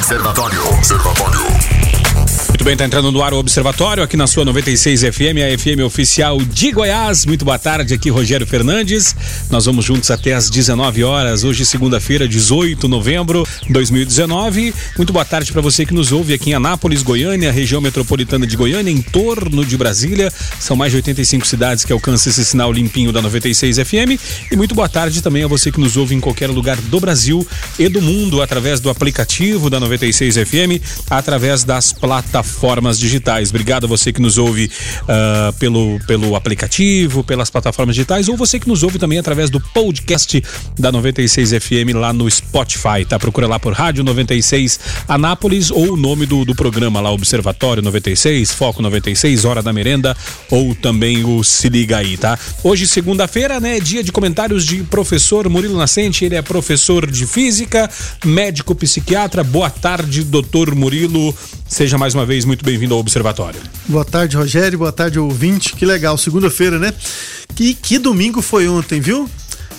Observatório. Observatório. Bem, tá entrando no ar o Observatório aqui na sua 96 FM, a FM oficial de Goiás. Muito boa tarde, aqui Rogério Fernandes. Nós vamos juntos até às 19 horas, hoje segunda-feira, 18 de novembro de 2019. Muito boa tarde para você que nos ouve aqui em Anápolis, Goiânia, região metropolitana de Goiânia, em torno de Brasília. São mais de 85 cidades que alcançam esse sinal limpinho da 96 FM. E muito boa tarde também a você que nos ouve em qualquer lugar do Brasil e do mundo através do aplicativo da 96 FM, através das plataformas plataformas digitais. Obrigado a você que nos ouve uh, pelo, pelo aplicativo, pelas plataformas digitais, ou você que nos ouve também através do podcast da 96 FM lá no Spotify, tá? Procura lá por Rádio 96 Anápolis ou o nome do, do programa lá, Observatório 96, Foco 96, Hora da Merenda, ou também o Se Liga Aí, tá? Hoje, segunda-feira, né? Dia de comentários de professor Murilo Nascente, ele é professor de física, médico psiquiatra. Boa tarde, doutor Murilo. Seja mais uma vez muito bem-vindo ao Observatório. Boa tarde, Rogério. Boa tarde, ouvinte. Que legal, segunda-feira, né? Que, que domingo foi ontem, viu?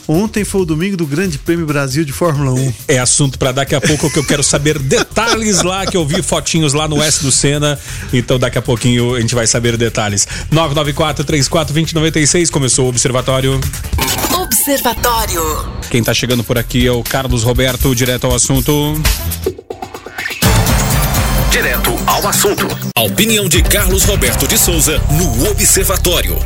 Ontem foi o domingo do Grande Prêmio Brasil de Fórmula 1. É assunto para daqui a pouco que eu quero saber detalhes lá, que eu vi fotinhos lá no S do Senna. Então daqui a pouquinho a gente vai saber detalhes. 994 34 2096 começou o Observatório. Observatório. Quem tá chegando por aqui é o Carlos Roberto, direto ao assunto. Direto ao assunto. A opinião de Carlos Roberto de Souza no Observatório.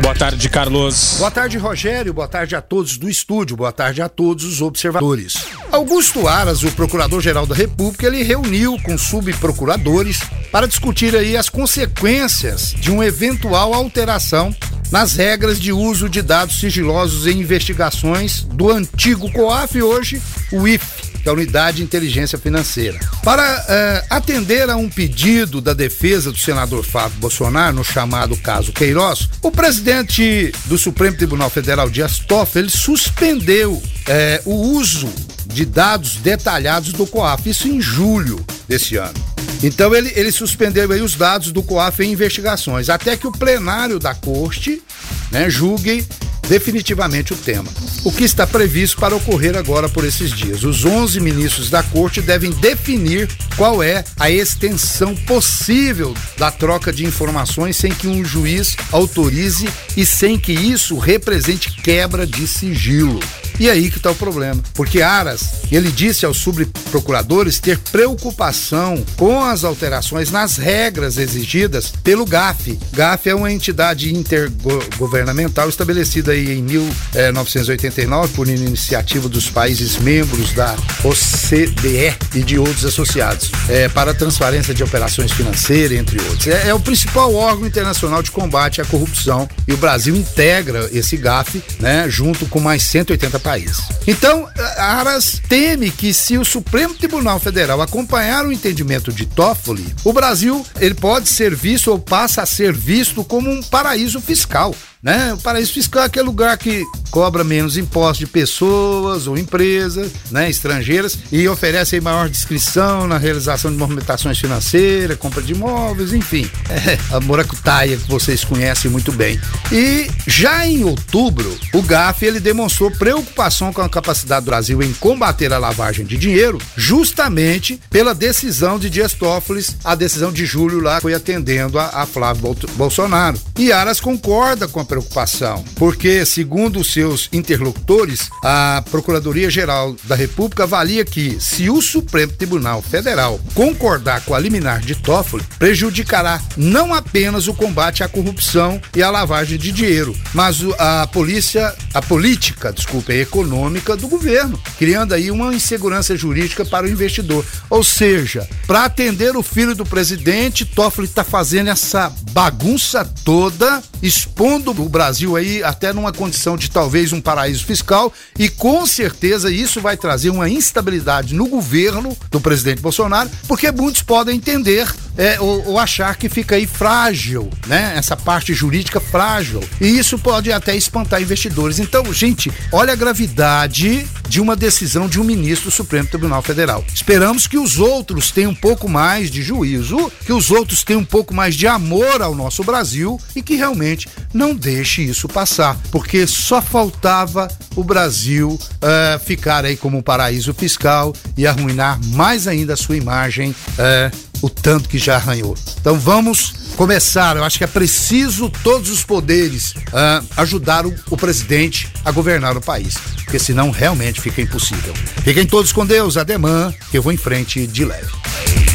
Boa tarde, Carlos. Boa tarde, Rogério. Boa tarde a todos do estúdio. Boa tarde a todos os observadores. Augusto Aras, o Procurador-Geral da República, ele reuniu com subprocuradores para discutir aí as consequências de uma eventual alteração nas regras de uso de dados sigilosos em investigações do antigo COAF e hoje o IF que é a Unidade de Inteligência Financeira. Para eh, atender a um pedido da defesa do senador Fábio Bolsonaro, no chamado caso Queiroz, o presidente do Supremo Tribunal Federal, Dias Toffoli, suspendeu eh, o uso de dados detalhados do COAF, isso em julho desse ano. Então ele, ele suspendeu aí os dados do COAF em investigações, até que o plenário da corte né, julgue definitivamente o tema. O que está previsto para ocorrer agora por esses dias? Os 11 ministros da corte devem definir qual é a extensão possível da troca de informações sem que um juiz autorize e sem que isso represente quebra de sigilo. E aí que está o problema. Porque Aras, ele disse aos subprocuradores ter preocupação com as alterações nas regras exigidas pelo GAF. GAF é uma entidade intergovernamental estabelecida em 1989 por iniciativa dos países membros da OCDE e de outros associados, é, para a transparência de operações financeiras, entre outros. É, é o principal órgão internacional de combate à corrupção e o Brasil integra esse GAF, né, junto com mais 180 país. Então, Aras teme que se o Supremo Tribunal Federal acompanhar o entendimento de Toffoli, o Brasil ele pode ser visto ou passa a ser visto como um paraíso fiscal né? O paraíso fiscal é aquele lugar que cobra menos impostos de pessoas ou empresas, né, estrangeiras e oferece maior discrição na realização de movimentações financeiras, compra de imóveis, enfim, é a moracutaia que vocês conhecem muito bem. E já em outubro, o GAF ele demonstrou preocupação com a capacidade do Brasil em combater a lavagem de dinheiro, justamente pela decisão de Dias Toffoli, a decisão de julho lá foi atendendo a, a Flávio Bolsonaro. E Aras concorda com a preocupação, porque, segundo os seus interlocutores, a Procuradoria-Geral da República avalia que, se o Supremo Tribunal Federal concordar com a liminar de Toffoli, prejudicará não apenas o combate à corrupção e à lavagem de dinheiro, mas a polícia, a política, desculpa, econômica do governo, criando aí uma insegurança jurídica para o investidor. Ou seja, para atender o filho do presidente, Toffoli está fazendo essa bagunça toda, expondo o Brasil aí até numa condição de talvez um paraíso fiscal e com certeza isso vai trazer uma instabilidade no governo do presidente Bolsonaro, porque muitos podem entender é, ou, ou, achar que fica aí frágil, né? Essa parte jurídica frágil. E isso pode até espantar investidores. Então, gente, olha a gravidade de uma decisão de um ministro do Supremo Tribunal Federal. Esperamos que os outros tenham um pouco mais de juízo, que os outros tenham um pouco mais de amor ao nosso Brasil e que realmente não deixe isso passar, porque só faltava o Brasil uh, ficar aí como um paraíso fiscal e arruinar mais ainda a sua imagem, uh, o tanto que já arranhou. Então vamos começar. Eu acho que é preciso todos os poderes uh, ajudar o, o presidente a governar o país, porque senão realmente fica impossível. Fiquem todos com Deus, ademã, que eu vou em frente de leve.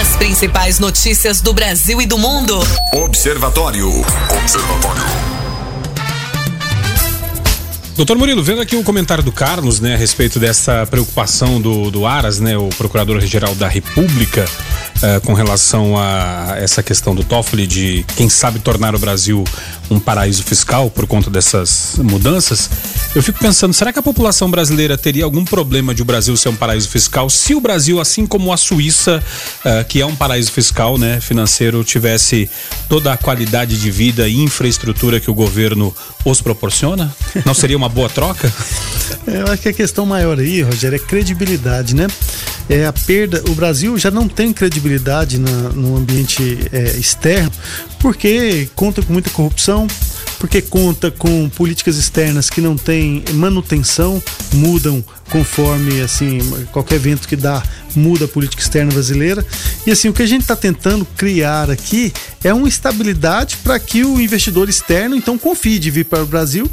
As principais notícias do Brasil e do mundo. Observatório. Observatório. Doutor Murilo, vendo aqui o comentário do Carlos, né, a respeito dessa preocupação do, do Aras, né, o Procurador-Geral da República, uh, com relação a essa questão do Toffoli de, quem sabe, tornar o Brasil um paraíso fiscal por conta dessas mudanças, eu fico pensando, será que a população brasileira teria algum problema de o Brasil ser um paraíso fiscal se o Brasil, assim como a Suíça, uh, que é um paraíso fiscal, né, financeiro, tivesse toda a qualidade de vida e infraestrutura que o governo os proporciona? Não seria uma boa troca? Eu acho que a questão maior aí, Rogério, é credibilidade, né? É a perda. O Brasil já não tem credibilidade na, no ambiente é, externo porque conta com muita corrupção, porque conta com políticas externas que não têm manutenção, mudam conforme assim qualquer evento que dá muda a política externa brasileira? E assim o que a gente está tentando criar aqui é uma estabilidade para que o investidor externo então confie de vir para o Brasil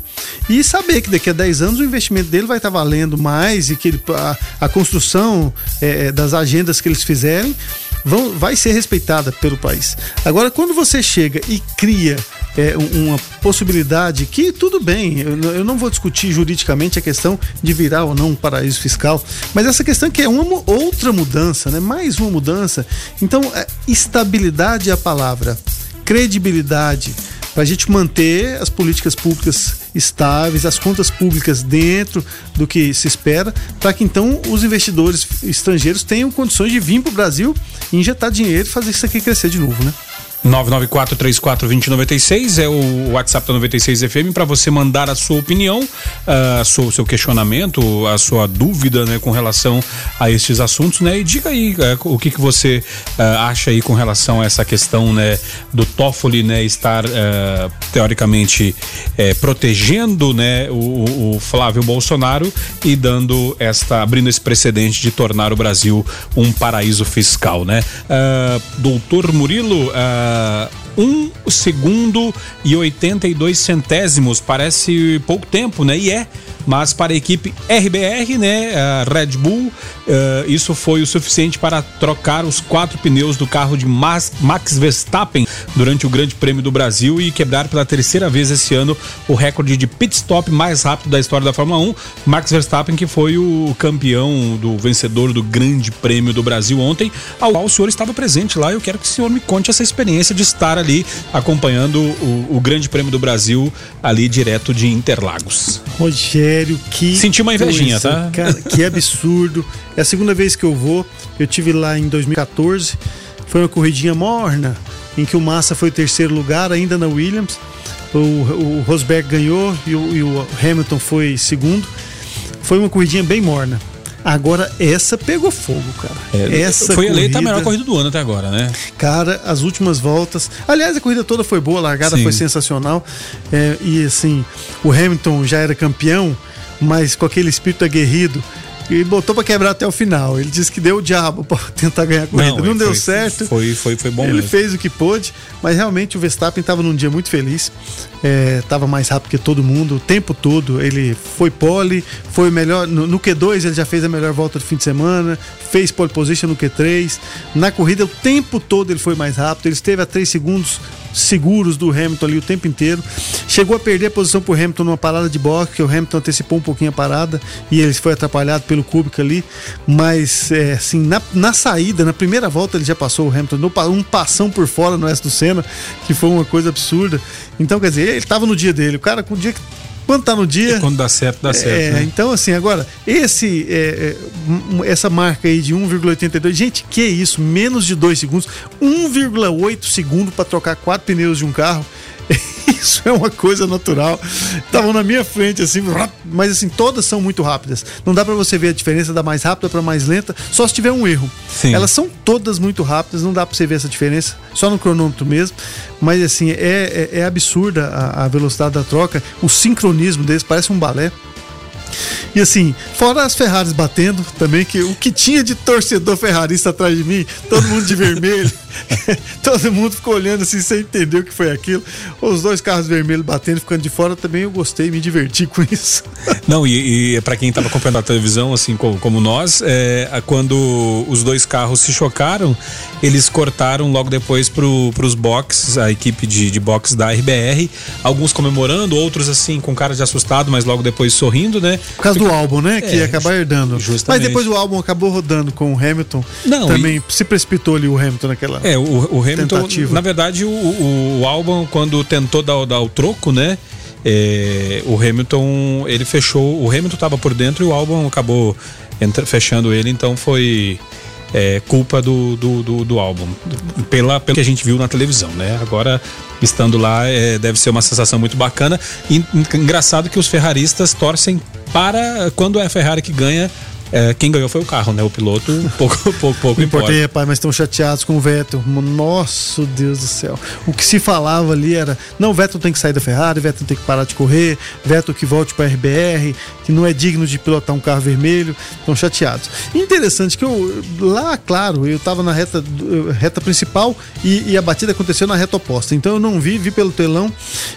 e saber que daqui a 10 anos o investimento dele vai estar tá valendo mais e que ele, a, a construção é, das agendas que eles fizerem vão, vai ser respeitada pelo país. Agora, quando você chega e cria é, uma possibilidade que tudo bem, eu, eu, não vou discutir juridicamente a questão de virar ou não um paraíso fiscal, mas essa questão que é uma outra mudança, né? mais uma mudança. Então, é, estabilidade é a palavra, credibilidade para a gente manter as políticas públicas estáveis, as contas públicas dentro do que se espera, para que então os investidores estrangeiros tenham condições de vir para o Brasil, injetar dinheiro e fazer isso aqui crescer de novo, né? 994-34-2096 é o WhatsApp da 96 FM para você mandar a sua opinião, uh, o seu questionamento, a sua dúvida né, com relação a estes assuntos, né? E diga aí uh, o que, que você uh, acha aí com relação a essa questão né, do Toffoli né, estar uh, teoricamente eh, protegendo né, o, o, Flávio Bolsonaro e dando esta, abrindo esse precedente de tornar o Brasil um paraíso fiscal, né? doutor Murilo, uh, um segundo e 82 centésimos. Parece pouco tempo, né? E é. Mas para a equipe RBR, né, a Red Bull, uh, isso foi o suficiente para trocar os quatro pneus do carro de Max, Max Verstappen durante o Grande Prêmio do Brasil e quebrar pela terceira vez esse ano o recorde de pit stop mais rápido da história da Fórmula 1. Max Verstappen, que foi o campeão do vencedor do Grande Prêmio do Brasil ontem, ao qual o senhor estava presente lá. Eu quero que o senhor me conte essa experiência de estar ali acompanhando o, o Grande Prêmio do Brasil ali direto de Interlagos. Rogério que. Senti uma invejinha, coisa, tá? Cara, que absurdo. É a segunda vez que eu vou. Eu tive lá em 2014. Foi uma corridinha morna, em que o Massa foi terceiro lugar, ainda na Williams. O, o Rosberg ganhou e o, e o Hamilton foi segundo. Foi uma corridinha bem morna. Agora, essa pegou fogo, cara. É, essa foi corrida, eleita a melhor corrida do ano até agora, né? Cara, as últimas voltas. Aliás, a corrida toda foi boa, a largada Sim. foi sensacional. É, e assim, o Hamilton já era campeão, mas com aquele espírito aguerrido e botou para quebrar até o final. Ele disse que deu o diabo para tentar ganhar a corrida. Não, Não deu foi, certo. Foi, foi, foi bom. Ele mesmo. fez o que pôde, mas realmente o Verstappen estava num dia muito feliz. Estava é, mais rápido que todo mundo o tempo todo. Ele foi pole, foi o melhor. No, no, Q2 ele já fez a melhor volta do fim de semana, fez pole position no Q3. Na corrida o tempo todo ele foi mais rápido. Ele esteve a 3 segundos seguros do Hamilton ali o tempo inteiro. Chegou a perder a posição pro Hamilton numa parada de boxe, que o Hamilton antecipou um pouquinho a parada e ele foi atrapalhado pelo Kubica ali. Mas, é, assim, na, na saída, na primeira volta, ele já passou o Hamilton, um passão por fora no S do Senna, que foi uma coisa absurda. Então, quer dizer, ele estava no dia dele. O cara, com o dia que quando tá no dia. E quando dá certo, dá certo. É, né? então assim, agora, esse é, é, essa marca aí de 1,82, gente, que isso? Menos de 2 segundos, 1,8 segundo para trocar quatro pneus de um carro. Isso é uma coisa natural. Estavam na minha frente, assim, mas assim, todas são muito rápidas. Não dá para você ver a diferença da mais rápida para mais lenta, só se tiver um erro. Sim. Elas são todas muito rápidas, não dá para você ver essa diferença, só no cronômetro mesmo. Mas assim, é, é, é absurda a, a velocidade da troca, o sincronismo deles, parece um balé. E assim, fora as Ferraris batendo também, que o que tinha de torcedor ferrarista atrás de mim, todo mundo de vermelho, todo mundo ficou olhando assim sem entender o que foi aquilo. Os dois carros vermelhos batendo, ficando de fora também, eu gostei, me diverti com isso. Não, e, e para quem estava acompanhando a televisão, assim como, como nós, é, quando os dois carros se chocaram, eles cortaram logo depois para os boxes, a equipe de, de box da RBR, alguns comemorando, outros assim com cara de assustado, mas logo depois sorrindo, né? Por causa do álbum, né? Que É, ia acabar herdando. justamente. Mas depois o álbum acabou rodando com o Hamilton. Não, Também se precipitou ali o Hamilton naquela. É, o, o Hamilton, Tentativa. na verdade, o, o, o Albon, quando tentou dar, o- dar o troco, né? é, o Hamilton, ele fechou, o Hamilton estava por dentro e o Albon acabou entra- fechando ele, então foi é, culpa do, do, do, do do- pela, pelo que a gente viu na televisão, né? Agora, estando lá, é, deve ser uma sensação muito bacana. E en- engraçado que os ferraristas torcem para quando é a Ferrari que ganha. É, quem ganhou foi o carro, né? O piloto, pouco, pouco, pouco Não importa. importei, rapaz, mas estão chateados com o Vettel. Nossa, Deus do céu. O que se falava ali era: não, o Vettel tem que sair da Ferrari, o Vettel tem que parar de correr, Vettel que volte para a RBR, que não é digno de pilotar um carro vermelho. Estão chateados. Interessante que eu, lá, claro, eu estava na reta, reta principal e, e a batida aconteceu na reta oposta. Então eu não vi, vi pelo telão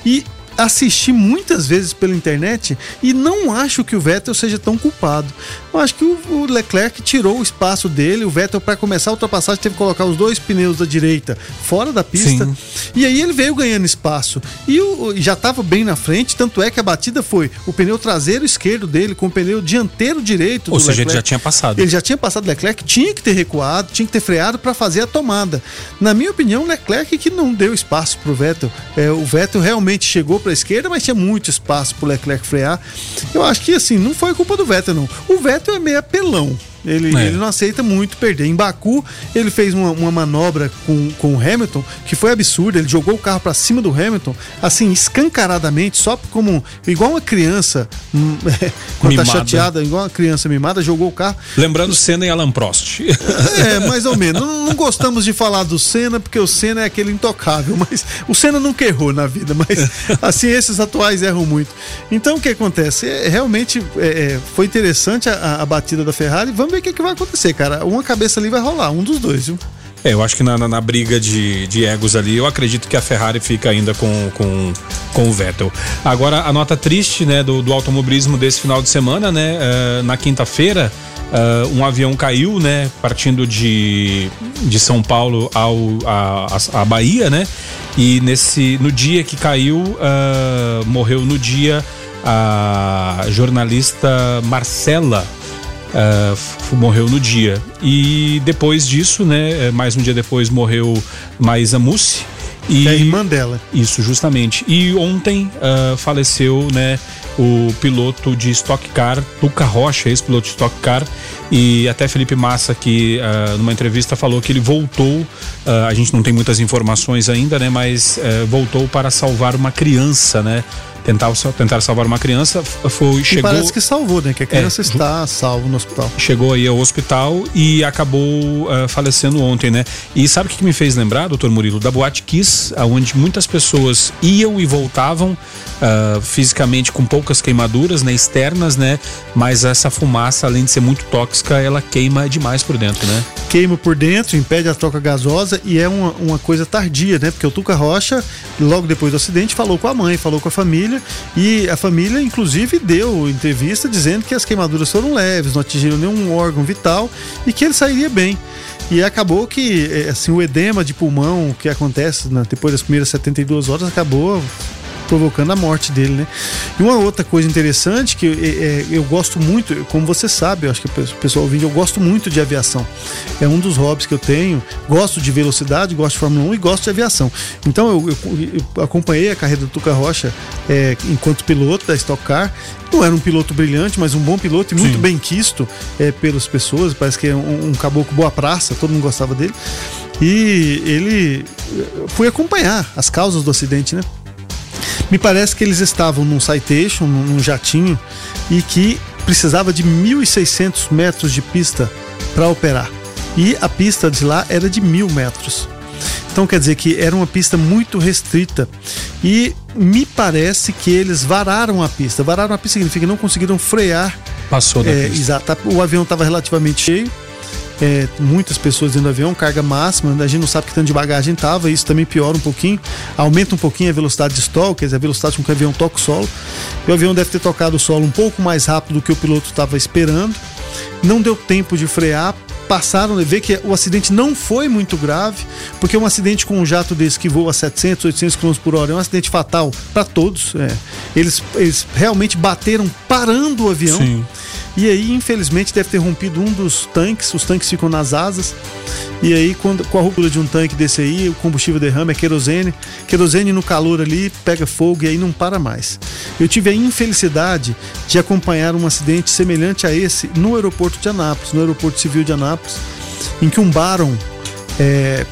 e assisti muitas vezes pela internet e não acho que o Vettel seja tão culpado. Eu acho que o, o Leclerc tirou o espaço dele. O Vettel, para começar a ultrapassagem, teve que colocar os dois pneus da direita fora da pista. Sim. E aí ele veio ganhando espaço. E o, o- já estava bem na frente, tanto é que a batida foi o pneu traseiro esquerdo dele com o pneu dianteiro direito Ou do seja, ele Leclerc. já tinha passado. Ele já tinha passado o Leclerc, tinha que ter recuado, tinha que ter freado para fazer a tomada. Na minha opinião, o Leclerc que não deu espaço pro Vettel. É, o Vettel realmente chegou para a esquerda, mas tinha muito espaço pro Leclerc frear. Eu acho que assim, não foi culpa do Vettel não. O Vettel é meio apelão. Ele, É. ele não aceita muito perder. Em Baku, ele fez uma, uma manobra com, com o Hamilton que foi absurda. Ele jogou o carro para cima do Hamilton, assim, escancaradamente, só como. igual uma criança, hum, quando tá Mimada. chateada, igual uma criança mimada, jogou o carro. Lembrando Senna e Alan Prost. É, mais ou menos. Não, não gostamos de falar do Senna, porque o Senna é aquele intocável, mas o Senna nunca errou na vida, mas assim, esses atuais erram muito. Então o que acontece? É, realmente é, é, foi interessante a, a batida da Ferrari. Vamos ver o que, que vai acontecer, cara. Uma cabeça ali vai rolar, um dos dois, viu? É, eu acho que na, na, na briga de, de egos ali, eu acredito que a Ferrari fica ainda com, com, com o Vettel. Agora, a nota triste né, do, do automobilismo desse final de semana, né? eh, na quinta-feira, eh, um avião caiu, né? Partindo de, de São Paulo ao, a, a, Bahia, né? E nesse, no dia que caiu, eh, morreu no dia a jornalista Marcela Uh, morreu no dia. E depois disso, né, eh, mais um dia depois morreu Maísa Mussi. E é a irmã dela. Isso, justamente. E ontem ah, faleceu, né, o piloto de Stock Car, Luca Rocha, ex-piloto de Stock Car, e até Felipe Massa, que ah, numa entrevista falou que ele voltou, ah, a gente não tem muitas informações ainda, né, mas eh, voltou para salvar uma criança, né, tentar, tentar salvar uma criança, foi, E chegou... parece que salvou, né? Que a criança É, está salvo no hospital. chegou aí ao hospital e acabou ah, falecendo ontem, né? E sabe o que, me fez lembrar, doutor Murilo? Da Boate Kiss, onde muitas pessoas iam e voltavam ah, fisicamente com poucas queimaduras, né? Externas, né? Mas essa fumaça, além de ser muito tóxica, ela queima demais por dentro, né? queima por dentro, impede a troca gasosa e é uma, uma coisa tardia, né? Porque o Tuca Rocha, logo depois do acidente, falou com a mãe, falou com a família e a família, inclusive, deu entrevista dizendo que as queimaduras foram leves, não atingiram nenhum órgão vital e que ele sairia bem. E acabou que, eh, assim, o edema de pulmão que acontece né, depois das primeiras 72 horas acabou provocando a morte dele, né? E uma outra coisa interessante que é, eu gosto muito, como você sabe, eu acho que o pessoal ouvindo, eu gosto muito de aviação. É um dos hobbies que eu tenho. Gosto de velocidade, gosto de Fórmula 1 e gosto de aviação. Então eu, eu, eu acompanhei a carreira do Tuca Rocha é, enquanto piloto da Stock Car. Não era um piloto brilhante, mas um bom piloto e muito Sim. bem quisto é, pelas pessoas. Parece que é um, um caboclo boa praça, todo mundo gostava dele. E ele foi acompanhar as causas do acidente, né? Me parece que eles estavam num citation, num jatinho, e que precisava de 1.600 metros de pista para operar. E a pista de lá era de mil metros. Então quer dizer que era uma pista muito restrita. E me parece que eles vararam a pista. Vararam a pista significa que não conseguiram frear. Passou da é, pista. Exato. O avião estava relativamente cheio é, muitas pessoas dentro do avião, carga máxima, a gente não sabe que tanto de bagagem tava, isso também piora um pouquinho, aumenta um pouquinho a velocidade de stall, quer dizer, a velocidade com que o avião toca o solo. E o avião deve ter tocado o solo um pouco mais rápido do que o piloto estava esperando. Não deu tempo de frear, passaram a ver que o acidente não foi muito grave, porque um acidente com um jato desse que voa a 700, 800 km por hora é um acidente fatal para todos. É. Eles, eles realmente bateram parando o avião. Sim. E aí, infelizmente, deve ter rompido um dos tanques, os tanques ficam nas asas. E aí, quando, com a ruptura de um tanque desse aí, o combustível derrama, é querosene. Querosene no calor ali pega fogo e aí não para mais. Eu tive a infelicidade de acompanhar um acidente semelhante a esse no aeroporto de Anápolis, no aeroporto civil de Anápolis, em que um Baron é,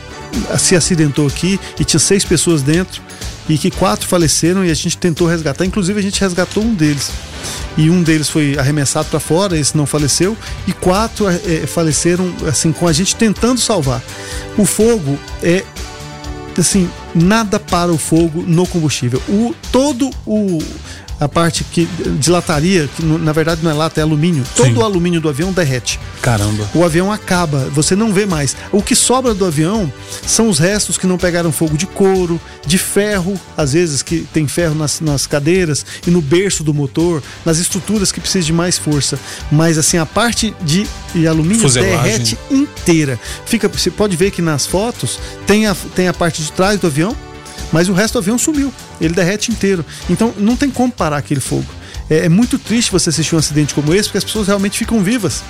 se acidentou aqui e tinha seis pessoas dentro e que quatro faleceram e a gente tentou resgatar, inclusive a gente resgatou um deles. E um deles foi arremessado para fora, esse não faleceu, e quatro é, faleceram assim com a gente tentando salvar. O fogo é assim, nada para o fogo no combustível. O todo o a parte que dilataria, que na verdade não é lata, é alumínio. Todo Sim. o alumínio do avião derrete. Caramba. O avião acaba, você não vê mais. O que sobra do avião são os restos que não pegaram fogo de couro, de ferro, às vezes que tem ferro nas, nas cadeiras e no berço do motor, nas estruturas que precisam de mais força. Mas assim, a parte de alumínio Fuselagem. derrete inteira. Fica, você pode ver que nas fotos tem a, tem a parte de trás do avião mas o resto do avião sumiu. Ele derrete inteiro. Então não tem como parar aquele fogo. É, é muito triste você assistir um acidente como esse, porque as pessoas realmente ficam vivas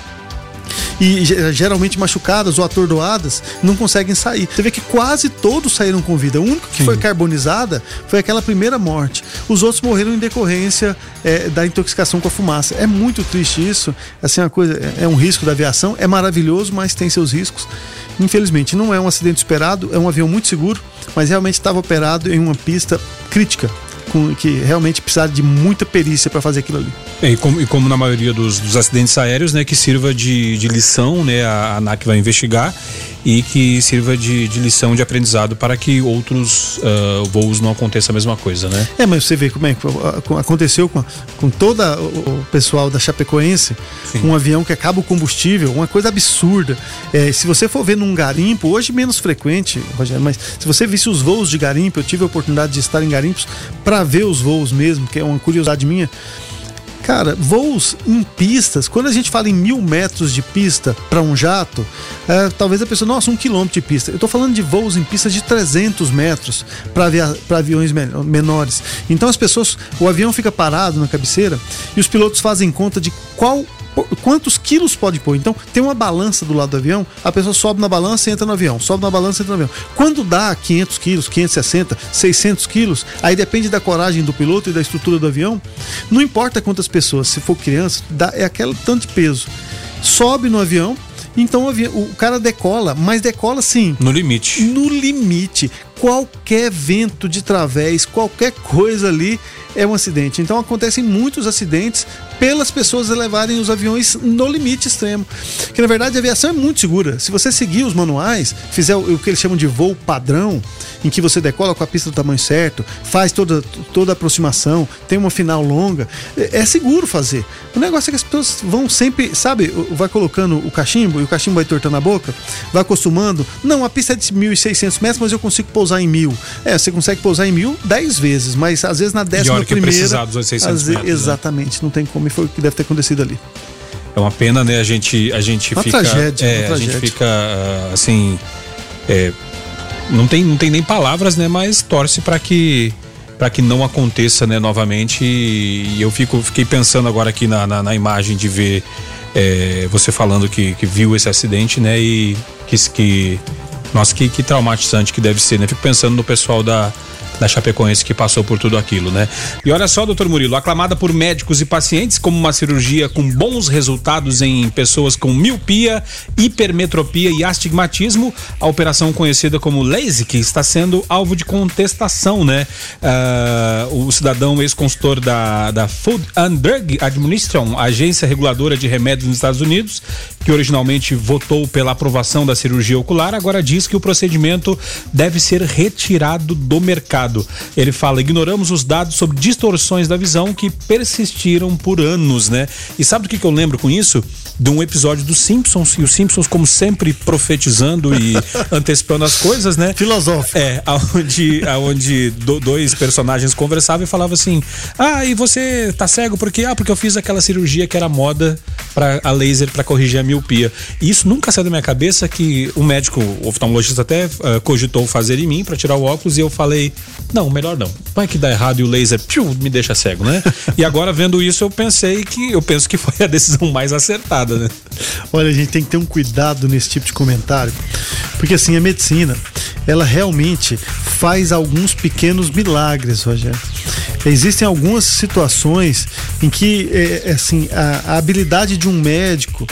e geralmente machucadas ou atordoadas, não conseguem sair. Você vê que quase todos saíram com vida. O único que Sim. foi carbonizada foi aquela primeira morte. Os outros morreram em decorrência é, da intoxicação com a fumaça. É muito triste isso. Assim, uma coisa, é um risco da aviação, é maravilhoso, mas tem seus riscos. Infelizmente, não é um acidente esperado, é um avião muito seguro, mas realmente estava operado em uma pista crítica com, que realmente precisar de muita perícia para fazer aquilo ali. É, e, como, e como na maioria dos, dos, acidentes aéreos, né, que sirva de, de lição, né, a, ANAC vai investigar e que sirva de, de lição de aprendizado para que outros uh, voos não aconteça a mesma coisa, né? É, mas você vê como é que aconteceu com, com todo o pessoal da Chapecoense, Sim. um avião que acaba o combustível, uma coisa absurda. É, se você for ver num garimpo, hoje menos frequente, Rogério, mas se você visse os voos de garimpo, eu tive a oportunidade de estar em garimpos para ver os voos mesmo, que é uma curiosidade minha. Cara, voos em pistas, quando a gente fala em mil metros de pista para um jato, é, talvez a pessoa, nossa, um quilômetro de pista. Eu estou falando de voos em pistas de 300 metros para aviões menores. Então as pessoas, o avião fica parado na cabeceira e os pilotos fazem conta de qual quantos quilos pode pôr. Então, tem uma balança do lado do avião, a pessoa sobe na balança e entra no avião, sobe na balança e entra no avião. Quando dá 500 quilos, 560, 600 quilos, aí depende da coragem do piloto e da estrutura do avião. Não importa quantas pessoas, se for criança, dá, é aquele tanto de peso. Sobe no avião, então o cara decola, mas decola sim. No limite. No limite. Qualquer vento de través, qualquer coisa ali é um acidente. Então acontecem muitos acidentes pelas pessoas levarem os aviões no limite extremo. Que na verdade a aviação é muito segura. Se você seguir os manuais, fizer o, que eles chamam de voo padrão, em que você decola com a pista do tamanho certo, faz toda, toda a aproximação, tem uma final longa, é, é seguro fazer. O negócio é que as pessoas vão sempre, sabe, vai colocando o cachimbo e o cachimbo vai tortando a boca, vai acostumando. Não, a pista é de 1.600 metros, mas eu consigo pousar em mil. É, você consegue pousar em mil 10 vezes, mas às vezes na décima primeira. Dos 600 metros, né? exatamente, né? não tem como foi o que deve ter acontecido ali. É uma pena, né? A gente, a gente uma fica. Tragédia, é, uma a gente fica ah, assim. É, não, tem, não tem nem palavras, né? Mas torce para que para que não aconteça né, novamente. E, e eu fico, fiquei pensando agora aqui na, na, na imagem de ver é, você falando que, que viu esse acidente, né? E que, que nossa, que, que traumatizante que deve ser, né? Fico pensando no pessoal da, da Chapecoense que passou por tudo aquilo, né? E olha só, doutor Murilo, aclamada por médicos e pacientes como uma cirurgia com bons resultados em pessoas com miopia, hipermetropia e astigmatismo, a operação conhecida como LASIK está sendo alvo de contestação, né? Uh, o cidadão ex-consultor da, da Food and Drug Administration, agência reguladora de remédios nos Estados Unidos, que originalmente votou pela aprovação da cirurgia ocular, agora diz que o procedimento deve ser retirado do mercado. Ele fala: ignoramos os dados sobre distorções da visão que persistiram por anos, né? E sabe do que, que eu lembro com isso? De um episódio dos Simpsons, e os Simpsons, como sempre, profetizando e antecipando as coisas, né? Filosófico. É, aonde, aonde do, dois personagens conversavam e falavam assim: Ah, e você tá cego porque ah, porque eu fiz aquela cirurgia que era moda para a laser para corrigir a miopia. E isso nunca saiu da minha cabeça que o médico o oftalmologista até uh, cogitou fazer em mim para tirar o óculos e eu falei: não, melhor não. Vai que dá errado e o laser me deixa cego, né? e agora vendo isso eu pensei que eu penso que foi a decisão mais acertada, né? Olha, a gente tem que ter um cuidado nesse tipo de comentário, porque assim a medicina, ela realmente faz alguns pequenos milagres, Rogério. Existem algumas situações em que é, assim a, a habilidade de um médico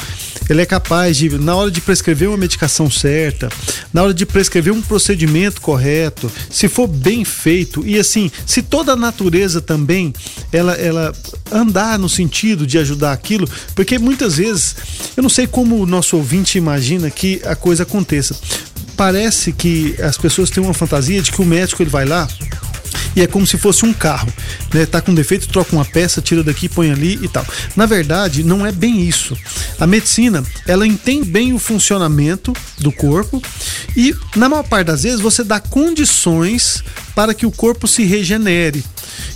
ele é capaz de, na hora de prescrever uma medicação certa, na hora de prescrever um procedimento correto, se for bem feito e assim, se toda a natureza também ela, ela andar no sentido de ajudar aquilo, porque muitas vezes eu não sei como o nosso ouvinte imagina que a coisa aconteça. Parece que as pessoas têm uma fantasia de que o médico ele vai lá e é como se fosse um carro, né? Tá com defeito, troca uma peça, tira daqui, põe ali e tal. Na verdade, não é bem isso. A medicina, ela entende bem o funcionamento do corpo e na maior parte das vezes você dá condições para que o corpo se regenere.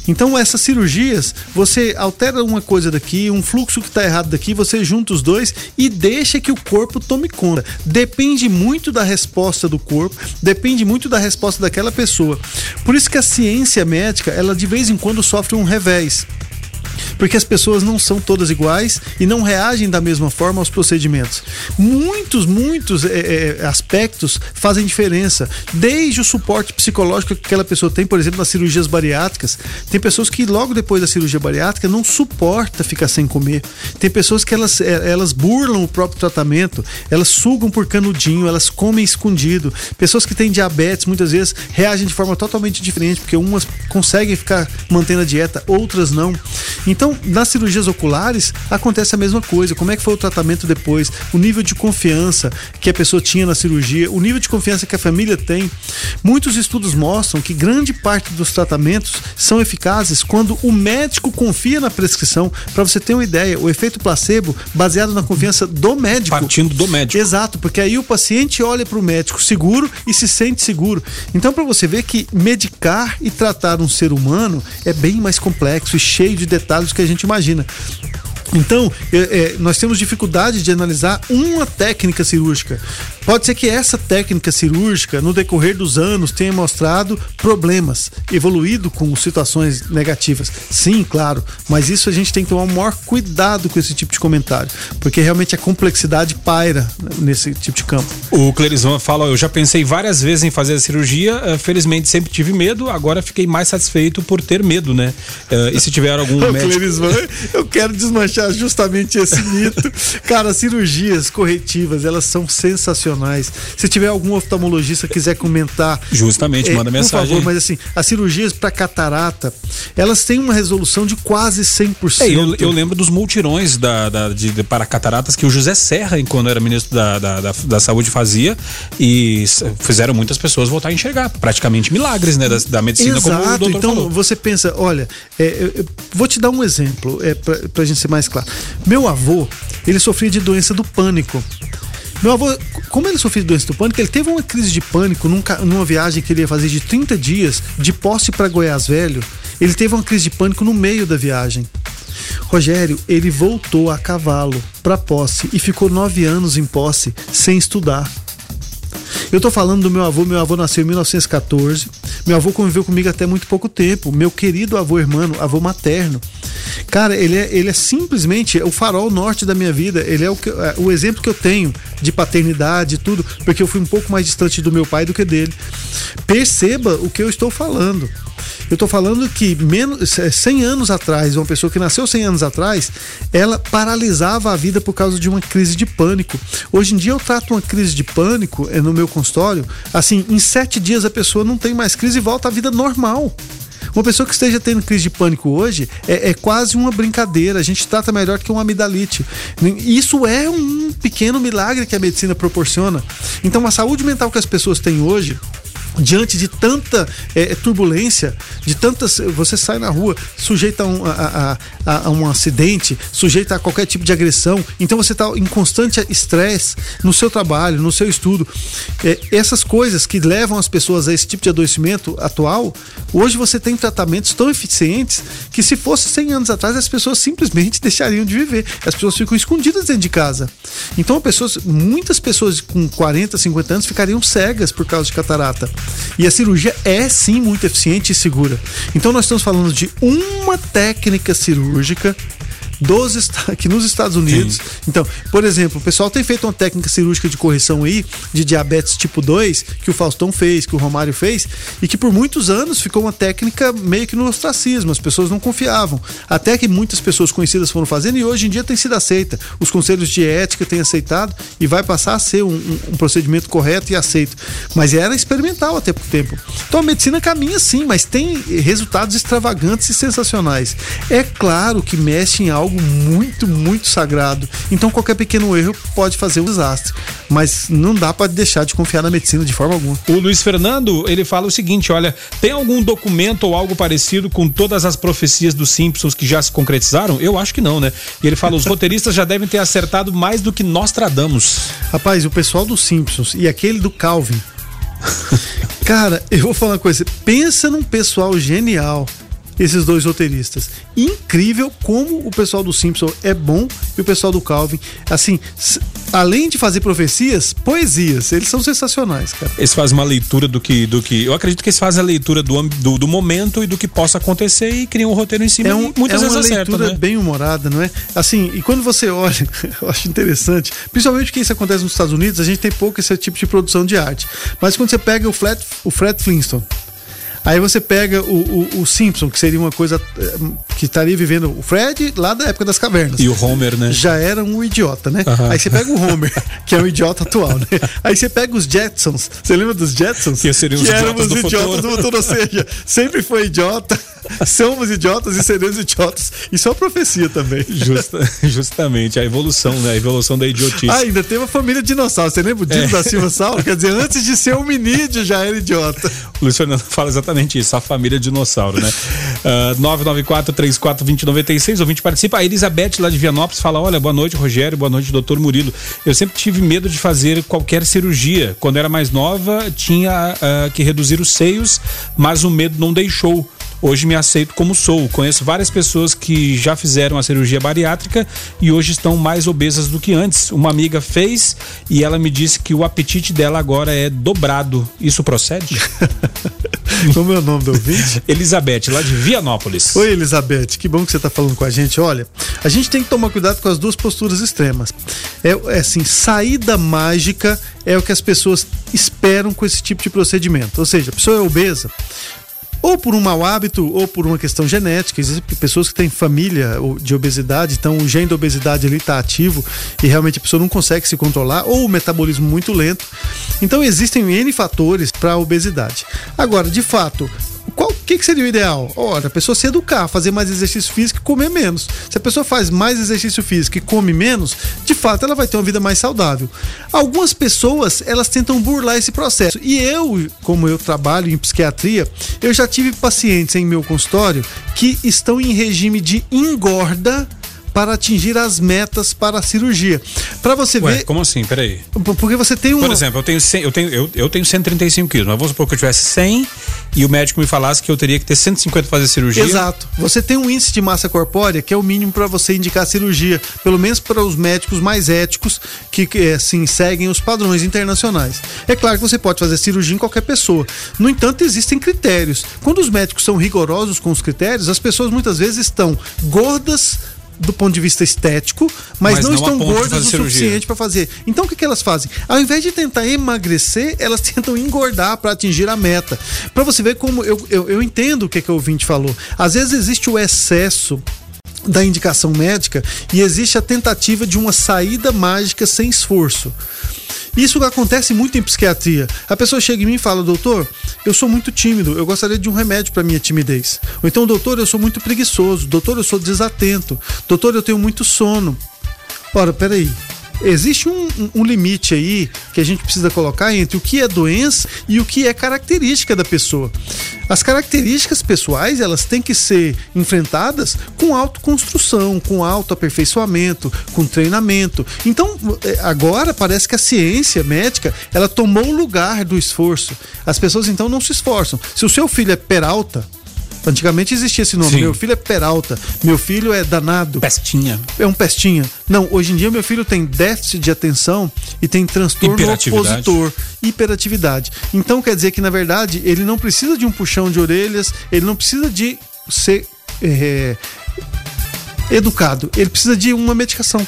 Então, essas cirurgias, você altera uma coisa daqui, um fluxo que está errado daqui, você junta os dois e deixa que o corpo tome conta. Depende muito da resposta do corpo, depende muito da resposta daquela pessoa. Por isso que a ciência médica, ela de vez em quando sofre um revés porque as pessoas não são todas iguais e não reagem da mesma forma aos procedimentos. Muitos, muitos é, é, aspectos fazem diferença, desde o suporte psicológico que aquela pessoa tem, por exemplo, nas cirurgias bariátricas. Tem pessoas que logo depois da cirurgia bariátrica não suporta ficar sem comer. Tem pessoas que elas, é, elas burlam o próprio tratamento, elas sugam por canudinho, elas comem escondido. Pessoas que têm diabetes muitas vezes reagem de forma totalmente diferente, porque umas conseguem ficar mantendo a dieta, outras não. Então, nas cirurgias oculares, acontece a mesma coisa. Como é que foi o tratamento depois? O nível de confiança que a pessoa tinha na cirurgia, o nível de confiança que a família tem. Muitos estudos mostram que grande parte dos tratamentos são eficazes quando o médico confia na prescrição. Para você ter uma ideia, o efeito placebo baseado na confiança do médico. Partindo do médico. Exato, porque aí o paciente olha para o médico seguro e se sente seguro. Então, para você ver que medicar e tratar um ser humano é bem mais complexo e cheio de detalhes detalhes que a gente imagina. Então, é, é, nós temos dificuldade de analisar uma técnica cirúrgica. Pode ser que essa técnica cirúrgica, no decorrer dos anos, tenha mostrado problemas, evoluído com situações negativas. Sim, claro, mas isso a gente tem que tomar o maior cuidado com esse tipo de comentário, porque realmente a complexidade paira nesse tipo de campo. O Clerisvan fala: Eu já pensei várias vezes em fazer a cirurgia, eh, felizmente sempre tive medo, agora fiquei mais satisfeito por ter medo, né? Eh, e se tiver algum médico. Clerisvan, eu quero desmanchar justamente esse mito. Cara, cirurgias corretivas, elas são sensacionais se tiver algum oftalmologista que quiser comentar. Justamente, é, manda mensagem. Por favor, mas assim, as cirurgias para catarata, elas têm uma resolução de quase 100%. É, eu, eu lembro dos multirões da, da de, de, para cataratas que o José Serra, quando era ministro da, da, da, da Saúde, fazia e fizeram muitas pessoas voltar a enxergar. Praticamente milagres, né? Da, da medicina, Exato. como o doutor Então, falou. você pensa, olha, é, eu, vou te dar um exemplo, é, pra, pra gente ser mais claro. Meu avô, ele sofria de doença do pânico. Meu avô, como ele sofreu doença do pânico, ele teve uma crise de pânico num, numa viagem que ele ia fazer de 30 dias de Posse para Goiás Velho. Ele teve uma crise de pânico no meio da viagem. Rogério, ele voltou a cavalo para Posse e ficou nove anos em Posse sem estudar. Eu tô falando do meu avô, meu avô nasceu em 1914. Meu avô conviveu comigo até muito pouco tempo. Meu querido avô irmão, avô materno. Cara, ele é, ele é simplesmente o farol norte da minha vida. Ele é o, que, é o exemplo que eu tenho de paternidade e tudo, porque eu fui um pouco mais distante do meu pai do que dele. Perceba o que eu estou falando. Eu estou falando que menos, 100 anos atrás, uma pessoa que nasceu 100 anos atrás, ela paralisava a vida por causa de uma crise de pânico. Hoje em dia eu trato uma crise de pânico eh, no meu consultório, assim, em sete dias a pessoa não tem mais crise e volta à vida normal. Uma pessoa que esteja tendo crise de pânico hoje é, é, quase uma brincadeira. A gente trata melhor que uma amidalite. Isso é um pequeno milagre que a medicina proporciona. Então, a saúde mental que as pessoas têm hoje diante de tanta é, turbulência, de tantas. Você sai na rua sujeito a um, a, a, a um acidente, sujeito a qualquer tipo de agressão, então você está em constante estresse no seu trabalho, no seu estudo. É, essas coisas que levam as pessoas a esse tipo de adoecimento atual, hoje você tem tratamentos tão eficientes que se fosse 100 anos atrás as pessoas simplesmente deixariam de viver. As pessoas ficam escondidas dentro de casa. Então, pessoas, muitas pessoas com 40, 50 anos ficariam cegas por causa de catarata. E a cirurgia é sim muito eficiente e segura. Então nós estamos falando de uma técnica cirúrgica dos aqui nos Estados Unidos. Sim. Então, por exemplo, o pessoal tem feito uma técnica cirúrgica de correção aí de diabetes tipo 2, que o Faustão fez, que o Romário fez, e que por muitos anos ficou uma técnica meio que no ostracismo, as pessoas não confiavam. Até que muitas pessoas conhecidas foram fazendo e hoje em dia tem sido aceita. Os conselhos de ética têm aceitado e vai passar a ser um, um, um procedimento correto e aceito. Mas era experimental até por tempo. Então a medicina caminha sim, mas tem resultados extravagantes e sensacionais. É claro que mexe em algo algo muito, muito sagrado. Então qualquer pequeno erro pode fazer um desastre. Mas não dá para deixar de confiar na medicina de forma alguma. O Luiz Fernando, ele fala o seguinte: olha, tem algum documento ou algo parecido com todas as profecias dos Simpsons que já se concretizaram? Eu acho que não, né? E ele fala: os roteiristas já devem ter acertado mais do que nós tradamos. Rapaz, o pessoal dos Simpsons e aquele do Calvin. Cara, eu vou falar uma coisa. Pensa num pessoal genial esses dois roteiristas. Incrível como o pessoal do Simpson é bom e o pessoal do Calvin, assim, além de fazer profecias, poesias. Eles são sensacionais, cara. Eles fazem uma leitura do que. Do que eu acredito que eles fazem a leitura do, do, do momento e do que possa acontecer e criam um roteiro em cima. É, um, muitas é uma vezes leitura né? bem humorada, não é? Assim, e quando você olha, eu acho interessante, principalmente que isso acontece nos Estados Unidos, a gente tem pouco esse tipo de produção de arte. Mas quando você pega o, Flat, o Fred Flintstone, Aí você pega o, o, o, Simpson, que seria uma coisa eh, que estaria vivendo o Fred lá da época das cavernas. E o Homer, né? Já era um idiota, né? Uhum. Aí você pega o Homer, que é um idiota atual, né? Aí você pega os Jetsons. Você lembra dos Jetsons? Que seriam os que idiotas, do, idiotas do futuro. Ou seja, sempre foi idiota, somos idiotas e seremos idiotas. Isso é uma profecia também. Justa, justamente, a evolução, né? A evolução da idiotice. Ah, ainda tem uma família de dinossauros. Você lembra o Dino é. da Silva Sauro? Quer dizer, antes de ser hominídeo já era idiota. O Luiz Fernando fala exatamente exatamente isso, a família dinossauro, né? Uh, 994-34-2096, ouvinte participa. A Elizabeth lá de Vianópolis fala: Olha, boa noite, Rogério, boa noite, doutor Murilo. Eu sempre tive medo de fazer qualquer cirurgia. Quando era mais nova, tinha uh, que reduzir os seios, mas o medo não deixou. Hoje me aceito como sou. Conheço várias pessoas que já fizeram a cirurgia bariátrica e hoje estão mais obesas do que antes. Uma amiga fez e ela me disse que o apetite dela agora é dobrado. Isso procede? Como é o nome do ouvinte? Elizabeth, lá de Vianópolis. Oi, Elizabeth, que bom que você está falando com a gente. Olha, a gente tem que tomar cuidado com as duas posturas extremas. É, é assim, saída mágica é o que as pessoas esperam com esse tipo de procedimento. Ou seja, a pessoa é obesa, ou por um mau hábito ou por uma questão genética. Existem pessoas que têm família de obesidade, então o gene da obesidade ali está ativo e realmente a pessoa não consegue se controlar, ou o metabolismo muito lento. Então existem N fatores para a obesidade. Agora, de fato, qual que, que seria o ideal? Ora, a pessoa se educar, fazer mais exercício físico e comer menos. Se a pessoa faz mais exercício físico e come menos, de fato ela vai ter uma vida mais saudável. Algumas pessoas, elas tentam burlar esse processo. E eu, como eu trabalho em psiquiatria, eu já tive pacientes em meu consultório que estão em regime de engorda para atingir as metas para a cirurgia. Para você Ué, ver. Como assim? Peraí. Porque você tem um. Por exemplo, eu tenho, 100, eu tenho, eu, eu tenho 135 quilos, mas vamos supor que eu tivesse 100 e o médico me falasse que eu teria que ter 150 para fazer cirurgia. Exato. Você tem um índice de massa corpórea que é o mínimo para você indicar cirurgia, pelo menos para os médicos mais éticos que, assim seguem os padrões internacionais. É claro que você pode fazer cirurgia em qualquer pessoa. No entanto, existem critérios. Quando os médicos são rigorosos com os critérios, as pessoas muitas vezes estão gordas do ponto de vista estético, mas, Mas não, não estão gordas o suficiente para fazer. Então o que, que elas fazem? Ao invés de tentar emagrecer, elas tentam engordar para atingir a meta. Para você ver como eu, eu, eu entendo o que, que o ouvinte falou. Às vezes existe o excesso da indicação médica e existe a tentativa de uma saída mágica sem esforço. Isso acontece muito em psiquiatria. A pessoa chega em mim e fala: Doutor, eu sou muito tímido, eu gostaria de um remédio para minha timidez. Ou então, Doutor, eu sou muito preguiçoso. Doutor, eu sou desatento. Doutor, eu tenho muito sono. Ora, peraí. Existe um, um- limite aí que a gente precisa colocar entre o que é doença e o que é característica da pessoa. As características pessoais elas têm que ser enfrentadas com autoconstrução, com autoaperfeiçoamento, com treinamento. Então, eh, agora parece que a ciência médica ela tomou o lugar do esforço. As pessoas então não se esforçam. Se o seu filho é peralta, antigamente existia esse nome, Sim. meu filho é peralta, meu filho é danado Pestinha. é um pestinha. Não, hoje em dia meu filho tem déficit de atenção e tem transtorno opositor, hiperatividade. Então quer dizer que na verdade ele não precisa de um puxão de orelhas, ele não precisa de ser é, educado, ele precisa de uma medicação.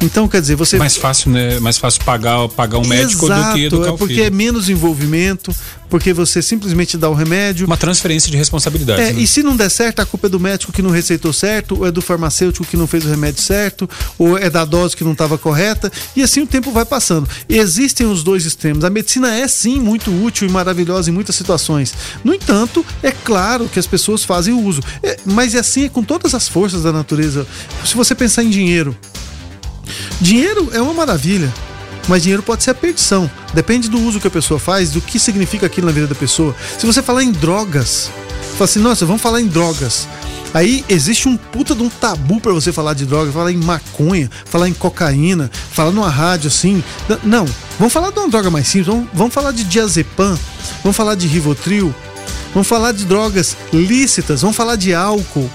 Então quer dizer você Mais fácil, né? Mais fácil pagar, pagar um médico Exato, do que educar é porque filho. é menos envolvimento, porque você simplesmente dá o remédio. Uma transferência de responsabilidade. É, né? e se não der certo, a culpa é do médico que não receitou certo, ou é do farmacêutico que não fez o remédio certo, ou é da dose que não estava correta, e assim o tempo vai passando. Existem os dois extremos. A medicina é sim muito útil e maravilhosa em muitas situações. No entanto, é claro que as pessoas fazem o uso. É, mas é assim é com todas as forças da natureza. Se você pensar em dinheiro, Dinheiro é uma maravilha, mas dinheiro pode ser a perdição. Depende do uso que a pessoa faz, do que significa aquilo na vida da pessoa. Se você falar em drogas, fala assim, nossa, vamos falar em drogas. Aí existe um puta de um tabu pra você falar de droga, falar em maconha, falar em cocaína, falar numa rádio assim. Não, vamos falar de uma droga mais simples, vamos, vamos falar de diazepam, vamos falar de rivotril, vamos falar de drogas lícitas, vamos falar de álcool.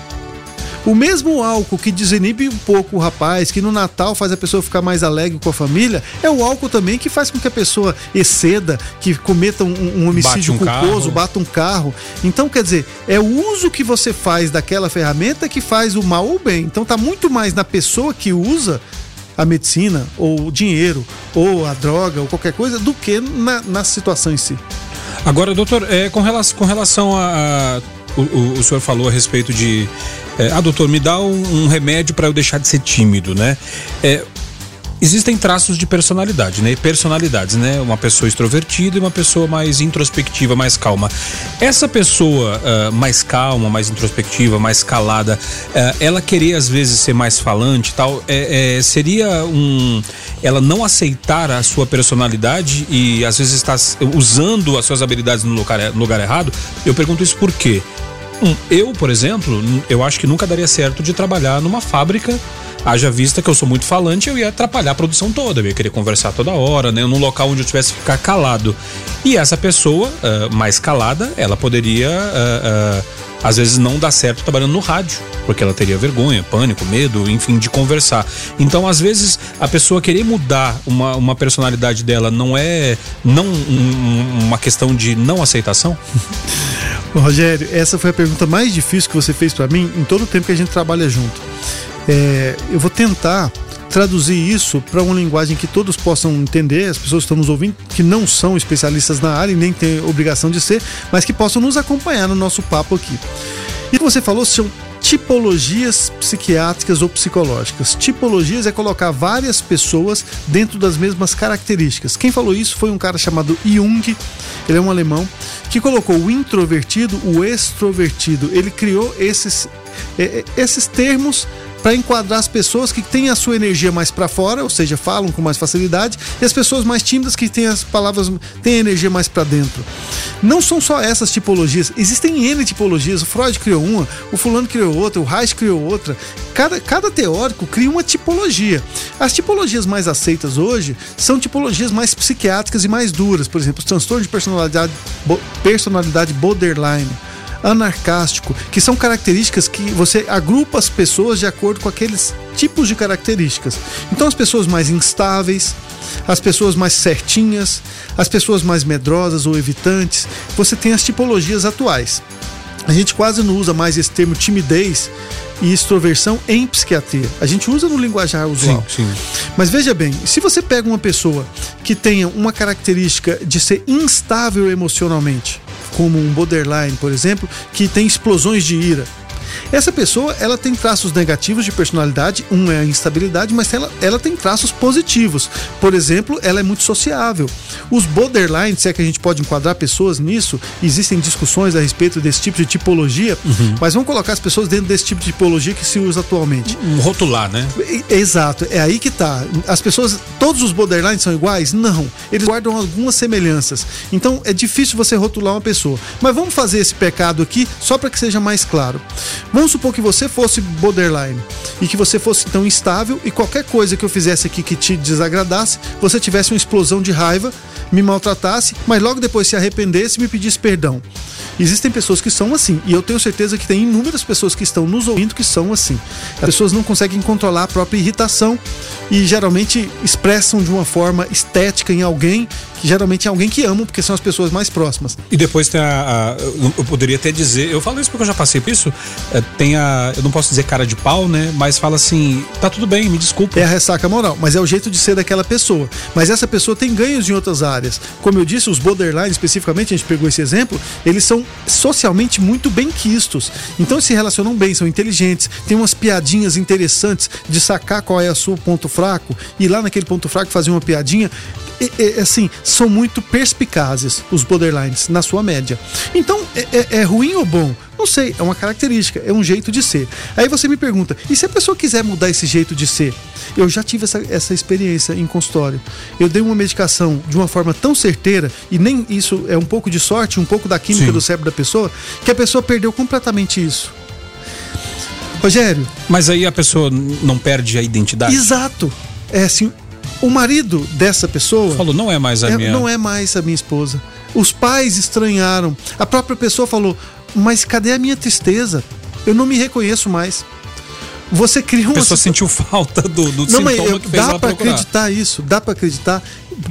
O mesmo álcool que desinibe um pouco o rapaz, que no Natal faz a pessoa ficar mais alegre com a família, é o álcool também que faz com que a pessoa exceda, que cometa um, um homicídio Bate um culposo, carro. bata um carro. Então, quer dizer, é o uso que você faz daquela ferramenta que faz o mal ou o bem. Então, tá muito mais na pessoa que usa a medicina, ou o dinheiro, ou a droga, ou qualquer coisa, do que na, na situação em si. Agora, doutor, é, com, relação, com relação a. a- o, o- senhor falou a respeito de. é, ah, doutor, me dá um, um remédio para eu deixar de ser tímido, né? É, existem traços de personalidade, né? Personalidades, né? Uma pessoa extrovertida e uma pessoa mais introspectiva, mais calma. Essa pessoa ah, mais calma, mais introspectiva, mais calada, ah, ela querer às vezes ser mais falante tal, é, é, seria um. Ela não aceitar a sua personalidade e às vezes está usando as suas habilidades no lugar, no lugar errado. Eu pergunto isso por quê? Eu, por exemplo, eu acho que nunca daria certo de trabalhar numa fábrica. Haja vista que eu sou muito falante, eu ia atrapalhar a produção toda, eu ia querer conversar toda hora, né? Num local onde eu tivesse que ficar calado. E essa pessoa, ah, mais calada, ela poderia, ah, ah, às vezes, não dar certo trabalhando no rádio, porque ela teria vergonha, pânico, medo, enfim, de conversar. Então, às vezes, a pessoa querer mudar uma, uma personalidade dela não é não um- uma questão de não aceitação? Rogério, essa foi a pergunta mais difícil que você fez pra mim em todo o tempo que a gente trabalha junto. É, eu vou tentar traduzir isso para uma linguagem que todos possam entender, as pessoas que estão nos ouvindo, que não são especialistas na área e nem têm obrigação de ser, mas que possam nos acompanhar no nosso papo aqui. E você falou são tipologias psiquiátricas ou psicológicas. Tipologias é colocar várias pessoas dentro das mesmas características. Quem falou isso foi um cara chamado Jung, ele é um alemão, que colocou o introvertido, o extrovertido. Ele criou esses, eh, eh, esses termos para enquadrar as pessoas que têm a sua energia mais para fora, ou seja, falam com mais facilidade, e as pessoas mais tímidas que têm as palavras, têm a energia mais para dentro. Não são só essas tipologias, existem N tipologias. O Freud criou uma, o fulano criou outra, o Reich criou outra. Cada, cada teórico cria uma tipologia. As tipologias mais aceitas hoje são tipologias mais psiquiátricas e mais duras. Por exemplo, os transtornos de personalidade, personalidade borderline anarcástico, que são características que você agrupa as pessoas de acordo com aqueles tipos de características. Então, as pessoas mais instáveis, as pessoas mais certinhas, as pessoas mais medrosas ou evitantes, você tem as tipologias atuais. A gente quase não usa mais esse termo timidez e extroversão em psiquiatria. A gente usa no linguajar usual. Sim, sim. Mas veja bem, se você pega uma pessoa que tenha uma característica de ser instável emocionalmente, como um borderline, por exemplo, que tem explosões de ira, essa pessoa, ela tem traços negativos de personalidade, um é a instabilidade, mas ela, ela tem traços positivos. Por exemplo, ela é muito sociável. Os borderlines, se é que a gente pode enquadrar pessoas nisso, existem discussões a respeito desse tipo de tipologia, uhum. mas vamos colocar as pessoas dentro desse tipo de tipologia que se usa atualmente. Um rotular, né? Exato, é aí que tá. As pessoas, todos os borderlines são iguais? Não. Eles guardam algumas semelhanças. Então é difícil você rotular uma pessoa. Mas vamos fazer esse pecado aqui só para que seja mais claro. Vamos supor que você fosse borderline e que você fosse então instável e qualquer coisa que eu fizesse aqui que te desagradasse, você tivesse uma explosão de raiva, me maltratasse, mas logo depois se arrependesse e me pedisse perdão. Existem pessoas que são assim, e eu tenho certeza que tem inúmeras pessoas que estão nos ouvindo que são assim. As pessoas não conseguem controlar a própria irritação e geralmente expressam de uma forma estética em alguém, geralmente é alguém que amam, porque são as pessoas mais próximas. E depois tem a, a eu poderia até dizer, eu falo isso porque eu já passei por isso, é, tem a, eu não posso dizer cara de pau, né, mas fala assim, tá tudo bem, me desculpa. É a ressaca moral, mas é o jeito de ser daquela pessoa. Mas essa pessoa tem ganhos em outras áreas. Como eu disse, os borderline especificamente, a gente pegou esse exemplo, eles são socialmente muito bem quistos. Então se relacionam bem, são inteligentes, tem umas piadinhas interessantes de sacar qual é o seu ponto fraco e lá naquele ponto fraco fazer uma piadinha. E, e, assim, são muito perspicazes os borderlines na sua média. Então, é, é, é ruim ou bom? Não sei, é uma característica, é um jeito de ser. Aí você me pergunta, e se a pessoa quiser mudar esse jeito de ser? Eu já tive essa, essa experiência em consultório. Eu dei uma medicação de uma forma tão certeira, e nem isso é um pouco de sorte, um pouco da química Sim. do cérebro da pessoa, que a pessoa perdeu completamente isso. Rogério. Mas aí a pessoa não perde a identidade? Exato. É assim, o marido dessa pessoa. Falou, não é mais a é, minha. Não é mais a minha esposa. Os pais estranharam. A própria pessoa falou, mas cadê a minha tristeza? Eu não me reconheço mais. Você cria uma. A pessoa sentiu falta do, do não, mas eu, que fez Dá para acreditar isso, dá para acreditar.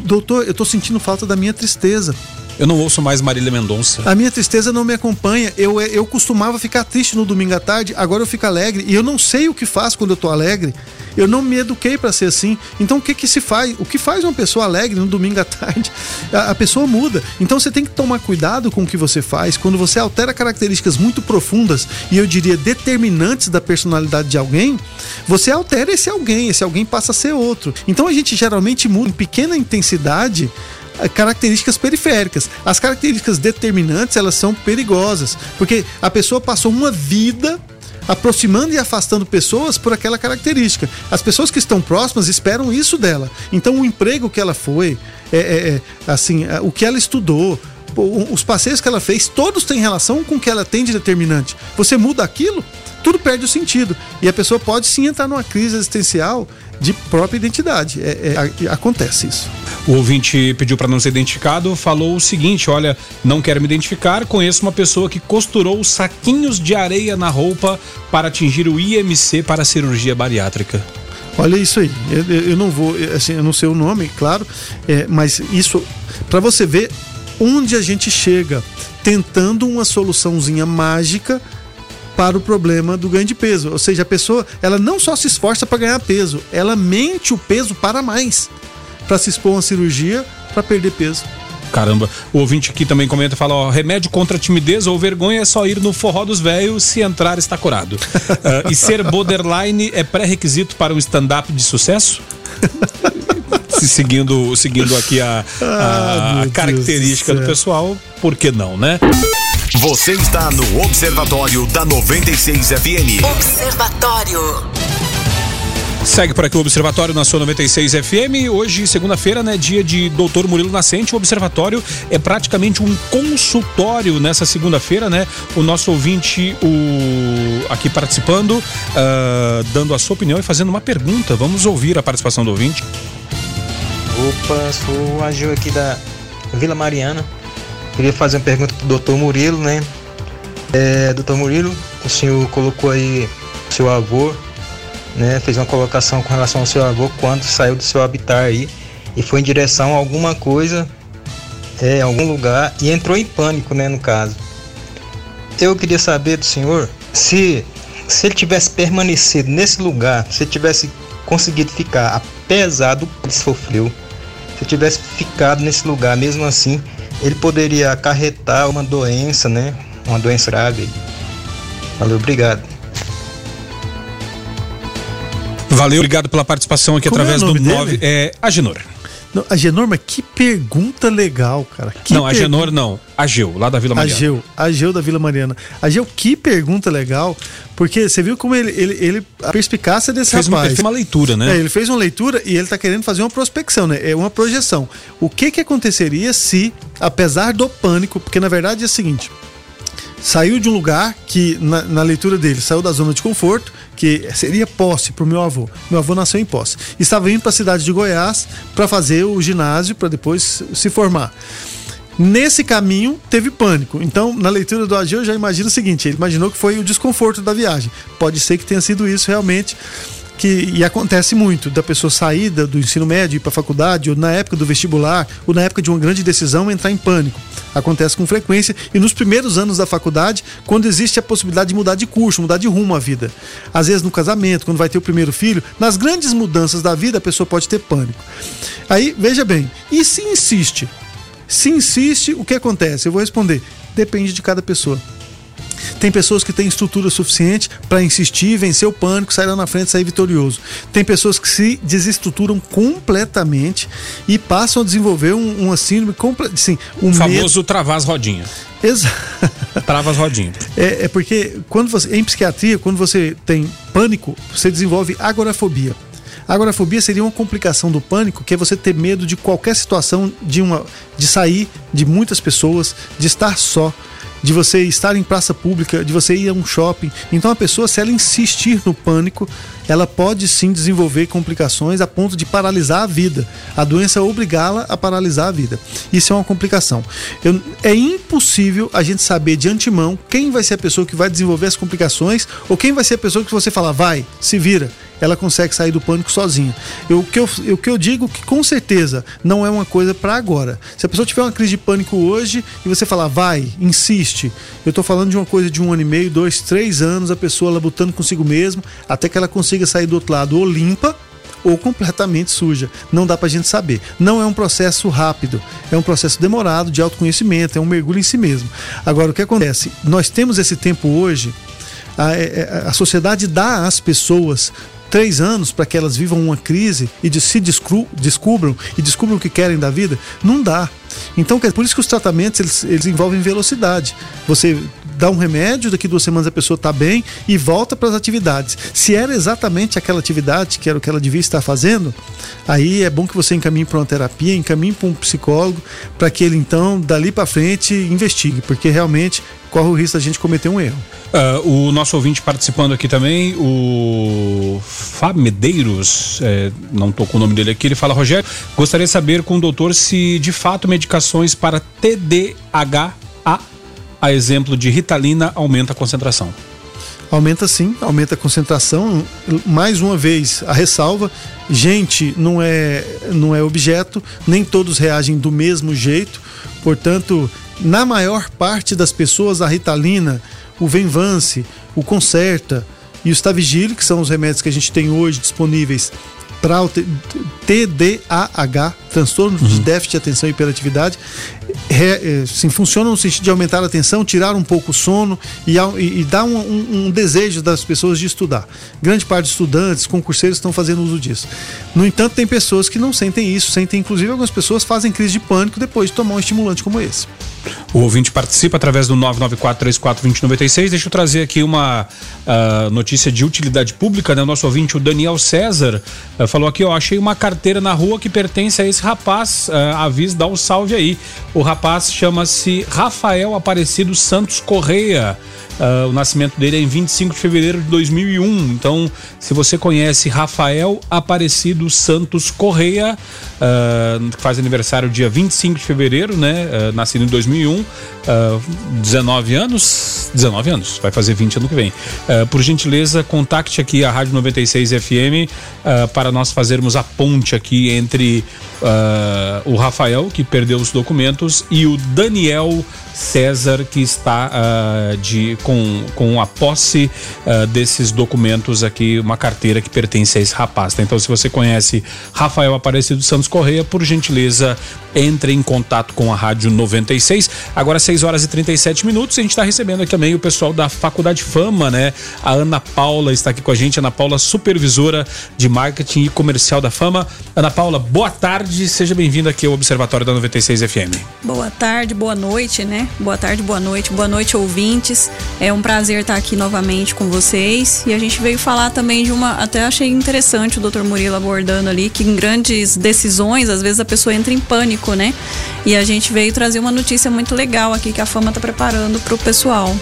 Doutor, eu tô sentindo falta da minha tristeza. Eu não ouço mais Marília Mendonça. A minha tristeza não me acompanha. Eu, eu costumava ficar triste no domingo à tarde, agora eu fico alegre. E eu não sei o que faz quando eu tô alegre. Eu não me eduquei para ser assim. Então o que que se faz? O que faz uma pessoa alegre no domingo à tarde? A, a, pessoa muda. Então você tem que tomar cuidado com o que você faz. Quando você altera características muito profundas e eu diria determinantes da personalidade de alguém, você altera esse alguém. Esse alguém passa a ser outro. Então a gente geralmente muda em pequena intensidade características periféricas. As características determinantes, elas são perigosas, porque a pessoa passou uma vida aproximando e afastando pessoas por aquela característica. As pessoas que estão próximas esperam isso dela. Então, o emprego que ela foi, é, é, é assim, é, o que ela estudou, os passeios que ela fez, todos têm relação com o que ela tem de determinante. Você muda aquilo, tudo perde o sentido. E a pessoa pode sim entrar numa crise existencial de própria identidade. É, é, acontece isso. O ouvinte pediu para não ser identificado, falou o seguinte: olha, não quero me identificar, conheço uma pessoa que costurou saquinhos de areia na roupa para atingir o IMC para a cirurgia bariátrica. Olha isso aí. Eu, eu não vou, assim, eu não sei o nome, claro, é, mas isso para você ver onde a gente chega tentando uma soluçãozinha mágica para o problema do ganho de peso. Ou seja, a pessoa ela não só se esforça para ganhar peso, ela mente o peso para mais para se expor a uma cirurgia para perder peso. Caramba, o ouvinte aqui também comenta, fala, ó, remédio contra timidez ou vergonha é só ir no forró dos velhos, se entrar está curado. uh, e ser borderline é pré-requisito para um stand-up de sucesso? se seguindo, seguindo aqui a, a, ah, característica do, do pessoal, por que não, né? Você está no Observatório da 96 FM. Observatório. Segue por aqui o Observatório na sua 96 FM. Hoje, segunda-feira, né, dia de Doutor Murilo Nascente. O Observatório é praticamente um consultório nessa segunda-feira, né? O nosso ouvinte, o aqui participando, uh, dando a sua opinião e fazendo uma pergunta. Vamos ouvir a participação do ouvinte. Opa, sou o Agil aqui da Vila Mariana. Queria fazer uma pergunta pro doutor Murilo, né? É, doutor Murilo, o senhor colocou aí seu avô né, fez uma colocação com relação ao seu avô quando saiu do seu habitat aí e foi em direção a alguma coisa, é, algum lugar e entrou em pânico, né, no caso. Eu queria saber do senhor se se ele tivesse permanecido nesse lugar, se ele tivesse conseguido ficar apesar do que ele sofreu, se ele tivesse ficado nesse lugar mesmo assim, ele poderia acarretar uma doença, né? Uma doença grave. Valeu, obrigado. Valeu, obrigado pela participação aqui Como através é do 9. É Agenor. Não, Agenor, mas que pergunta legal, cara. Que não, pergun... Agenor não. Ageu, lá da Vila Mariana. Ageu, Ageu da Vila Mariana. Ageu, que pergunta legal, porque você viu como ele, ele, ele a perspicácia desse fez rapaz. Uma, ele fez uma leitura, né? É, ele fez uma leitura e ele tá querendo fazer uma prospecção, né? É uma projeção. O que que aconteceria se, apesar do pânico, porque na verdade é o seguinte, saiu de um lugar que, na, na leitura dele, saiu da zona de conforto, que seria posse para o meu avô. Meu avô nasceu em posse. Estava indo para a cidade de Goiás para fazer o ginásio, para depois se formar. Nesse caminho teve pânico. Então, na leitura do Ageu, eu já imagino o seguinte: ele imaginou que foi o desconforto da viagem. Pode ser que tenha sido isso realmente que e acontece muito da pessoa sair do ensino médio para faculdade ou na época do vestibular ou na época de uma grande decisão entrar em pânico. Acontece com frequência e nos primeiros anos da faculdade quando existe a possibilidade de mudar de curso mudar de rumo à vida. Às vezes no casamento quando vai ter o primeiro filho nas grandes mudanças da vida a pessoa pode ter pânico. Aí veja bem e se insiste? Se insiste o que acontece? Eu vou responder. Depende de cada pessoa tem pessoas que têm estrutura suficiente para insistir, vencer o pânico, sair lá na frente, sair vitorioso. Tem pessoas que se desestruturam completamente e passam a desenvolver um, uma síndrome assim, um o famoso medo... travar as rodinhas. Exato. Trava as rodinhas. É, é, porque quando você, em psiquiatria, quando você tem pânico, você desenvolve agorafobia. agorafobia seria uma complicação do pânico, que é você ter medo de qualquer situação, de uma, de sair de muitas pessoas, de estar só de você estar em praça pública, de você ir a um shopping. Então a pessoa, se ela insistir no pânico, ela pode sim desenvolver complicações a ponto de paralisar a vida. A doença obrigá-la a paralisar a vida. Isso é uma complicação. Eu, é impossível a gente saber de antemão quem vai ser a pessoa que vai desenvolver as complicações ou quem vai ser a pessoa que você fala, vai, se vira ela consegue sair do pânico sozinha. Eu, o, que eu, o que eu digo que com certeza não é uma coisa para agora. Se a pessoa tiver uma crise de pânico hoje e você falar, vai, insiste. Eu estou falando de uma coisa de um ano e meio, dois, três anos, a pessoa labutando consigo mesmo, até que ela consiga sair do outro lado ou limpa ou completamente suja. Não dá para a gente saber. Não é um processo rápido, é um processo demorado de autoconhecimento, é um mergulho em si mesmo. Agora, o que acontece? Nós temos esse tempo hoje. A, é, é, a, sociedade dá às pessoas três anos para que elas vivam uma crise e de, se descubram e descubram o que querem da vida, não dá. Então, por isso que os tratamentos eles, eles envolvem velocidade. Você dá um remédio, daqui duas semanas a pessoa está bem e volta para as atividades. Se era exatamente aquela atividade que era o que ela devia estar fazendo, aí é bom que você encaminhe para uma terapia, encaminhe para um psicólogo, para que ele então, dali para frente, investigue, porque realmente corre o risco da gente cometer um erro. Uh, o nosso ouvinte participando aqui também, o Fábio Medeiros, é, não estou com o nome dele aqui, ele fala, Rogério, gostaria de saber com o doutor se de fato medicações para TDAH, a exemplo de Ritalina, aumenta a concentração. Aumenta sim, aumenta a concentração. Mais uma vez, a ressalva: gente não é, não é objeto, nem todos reagem do mesmo jeito. Portanto, na maior parte das pessoas, a Ritalina, o Venvance, o Concerta e o Stavigil, que são os remédios que a gente tem hoje disponíveis para o TDAH, transtorno uhum. de déficit de atenção e hiperatividade, é, sim, funciona no sentido de aumentar a atenção, tirar um pouco o sono e, e, e dar um, um, um, desejo das pessoas de estudar. Grande parte dos estudantes, concurseiros estão fazendo uso disso. No entanto, tem pessoas que não sentem isso, sentem inclusive algumas pessoas fazem crise de pânico depois de tomar um estimulante como esse. O ouvinte participa através do 994-34-2096. Deixa eu trazer aqui uma uh, notícia de utilidade pública, né? O nosso ouvinte, o Daniel César, uh, falou aqui, ó, achei uma carteira na rua que pertence a esse rapaz. Uh, avisa, dá um salve aí. O rapaz chama-se Rafael Aparecido Santos Correia. Uh, o nascimento dele é em 25 de fevereiro de 2001. Então, se você conhece Rafael Aparecido Santos Correia, uh, que faz aniversário dia 25 de fevereiro, né? Uh, nascido em 2001, uh, 19 anos. 19 anos, vai fazer 20 ano que vem. por gentileza, contacte aqui a Rádio 96 FM para nós fazermos a ponte aqui entre o Rafael, que perdeu os documentos, e o Daniel César, que está uh, de, com, com a posse uh, desses documentos aqui, uma carteira que pertence a esse rapaz. Tá? Então, se você conhece Rafael Aparecido Santos Correia, por gentileza, entre em contato com a Rádio 96. Agora, 6 horas e 37 minutos, a gente está recebendo aqui também o pessoal da Faculdade Fama, né? A Ana Paula está aqui com a gente, Ana Paula, supervisora de marketing e comercial da Fama. Ana Paula, boa tarde, seja bem-vinda aqui ao Observatório da 96 FM. Boa tarde, boa noite, né? Boa tarde, boa noite, boa noite, ouvintes. É um prazer estar aqui novamente com vocês. E a gente veio falar também de uma. Até achei interessante o Dr. Murilo abordando ali que em grandes decisões, às vezes a pessoa entra em pânico, né? E a gente veio trazer uma notícia muito legal aqui que a fama está preparando para o pessoal.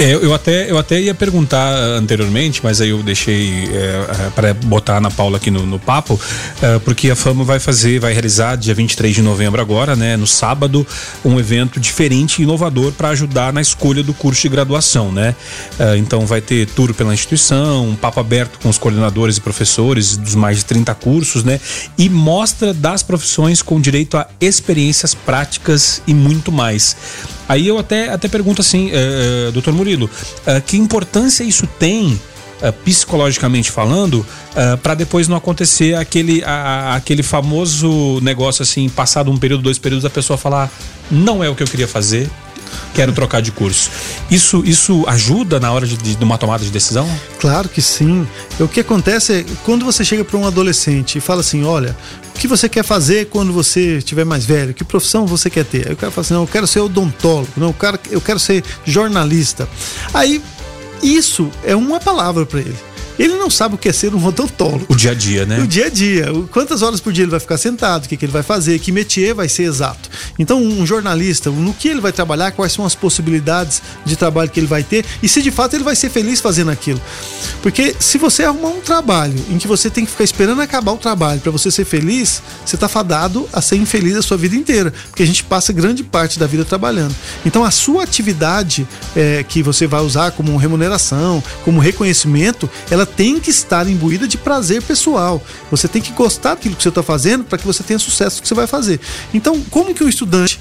É, eu, até, eu até ia perguntar anteriormente, mas aí eu deixei é, é para botar a Ana Paula aqui no, no papo, é, porque a Fama vai fazer, vai realizar dia 23 de novembro agora, né, no sábado, um evento diferente e inovador para ajudar na escolha do curso de graduação, né? É, então vai ter tour pela instituição, um papo aberto com os coordenadores e professores dos mais de 30 cursos, né? E mostra das profissões com direito a experiências práticas e muito mais. Aí eu até, até pergunto assim, uh, doutor Murilo, uh, que importância isso tem Uh, psicologicamente falando, uh, para depois não acontecer aquele, a, aquele famoso negócio assim, passado um período, dois períodos, a pessoa falar não é o que eu queria fazer, quero trocar de curso. Isso, isso ajuda na hora de, de uma tomada de decisão? Claro que sim. O que acontece é quando você chega para um adolescente e fala assim: olha, o que você quer fazer quando você estiver mais velho? Que profissão você quer ter? Aí o cara fala assim: não, eu quero ser odontólogo, não, eu quero, eu quero ser jornalista. Aí isso é uma palavra para ele. Ele não sabe o que é ser um odontólogo. O dia a dia, né? O dia a dia. Quantas horas por dia ele vai ficar sentado, o que, que ele vai fazer, que métier vai ser exato. Então, um jornalista, no que ele vai trabalhar, quais são as possibilidades de trabalho que ele vai ter e se de fato ele vai ser feliz fazendo aquilo. Porque se você arrumar um trabalho em que você tem que ficar esperando acabar o trabalho para você ser feliz, você está fadado a ser infeliz a sua vida inteira. Porque a gente passa grande parte da vida trabalhando. Então, a sua atividade é, que você vai usar como remuneração, como reconhecimento, ela tem que estar imbuída de prazer pessoal. Você tem que gostar daquilo que você está fazendo para que você tenha sucesso no que você vai fazer. Então, como que um estudante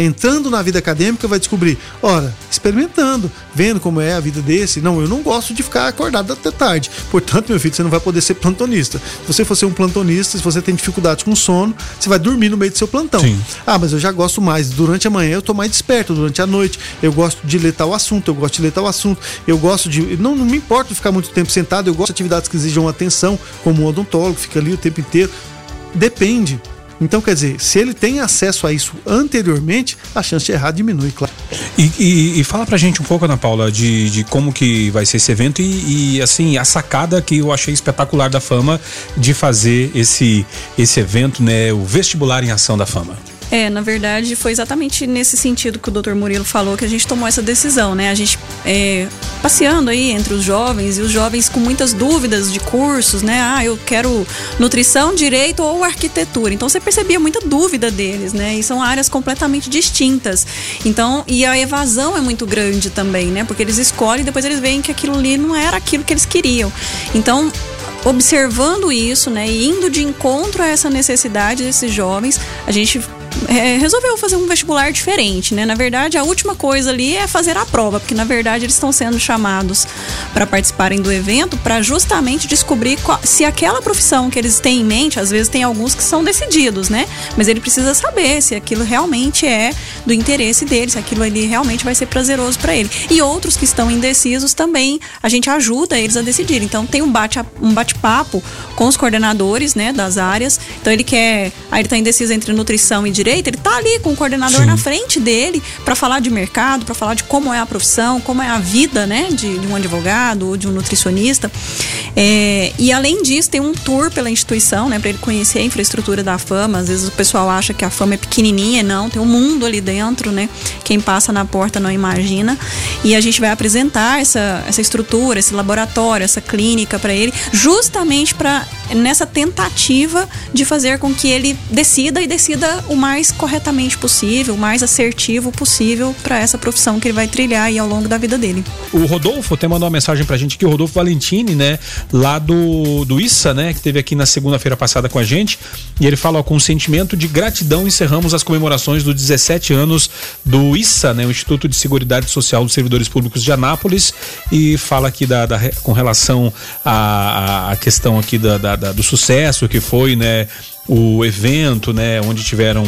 entrando na vida acadêmica vai descobrir? Ora, experimentando, vendo como é a vida desse. Não, eu não gosto de ficar acordado até tarde. Portanto, meu filho, você não vai poder ser plantonista. Se você for ser um plantonista, se você tem dificuldades com sono, você vai dormir no meio do seu plantão. Sim. Ah, mas eu já gosto mais. Durante a manhã eu tô mais desperto, durante a noite eu gosto de ler tal assunto, eu gosto de ler tal assunto, eu gosto de. Não, não me importa ficar muito tempo sentado, eu gosto de atividades que exijam atenção, como um odontólogo, fica ali o tempo inteiro. Depende. Então, quer dizer, se ele tem acesso a isso anteriormente, a chance de errar diminui, claro. E, e, e fala pra gente um pouco, Ana Paula, de, de como que vai ser esse evento e, e, assim, a sacada que eu achei espetacular da Fama de fazer esse, esse evento, né? O vestibular em ação da Fama. É, na verdade, foi exatamente nesse sentido que o Dr. Murilo falou que a gente tomou essa decisão, né? A gente é, passeando aí entre os jovens e os jovens com muitas dúvidas de cursos, né? Ah, eu quero nutrição, direito ou arquitetura. Então você percebia muita dúvida deles, né? E são áreas completamente distintas. Então, e a evasão é muito grande também, né? Porque eles escolhem e depois eles veem que aquilo ali não era aquilo que eles queriam. Então, observando isso, né, e indo de encontro a essa necessidade desses jovens, a gente é, resolveu fazer um vestibular diferente, né? Na verdade, a última coisa ali é fazer a prova, porque na verdade eles estão sendo chamados para participarem do evento para justamente descobrir qual, se aquela profissão que eles têm em mente, às vezes tem alguns que são decididos, né? Mas ele precisa saber se aquilo realmente é do interesse dele, se aquilo ali realmente vai ser prazeroso para ele. E outros que estão indecisos também, a gente ajuda eles a decidir. Então tem um bate um bate-papo com os coordenadores, né, das áreas. Então ele quer, aí ele tá indeciso entre nutrição e direito direito, ele tá ali com o coordenador Sim. na frente dele para falar de mercado, para falar de como é a profissão, como é a vida, né, de, de um advogado ou de um nutricionista. É, e além disso, tem um tour pela instituição, né, para ele conhecer a infraestrutura da fama. Às vezes o pessoal acha que a fama é pequenininha, não, tem um mundo ali dentro, né? Quem passa na porta não imagina. E a gente vai apresentar essa, essa estrutura, esse laboratório, essa clínica para ele, justamente para nessa tentativa de fazer com que ele decida e decida o mais corretamente possível, o mais assertivo possível para essa profissão que ele vai trilhar aí ao longo da vida dele. O Rodolfo até mandou uma mensagem pra gente aqui, o Rodolfo Valentini, né? Lá do, do ISSA, né? Que teve aqui na segunda-feira passada com a gente. E ele fala, com sentimento de gratidão, encerramos as comemorações dos 17 anos do ISSA, né? O Instituto de Seguridade Social dos Servidores Públicos de Anápolis. E fala aqui da, da com relação à, à questão aqui da, da- da- do sucesso que foi, né? o evento, né, onde tiveram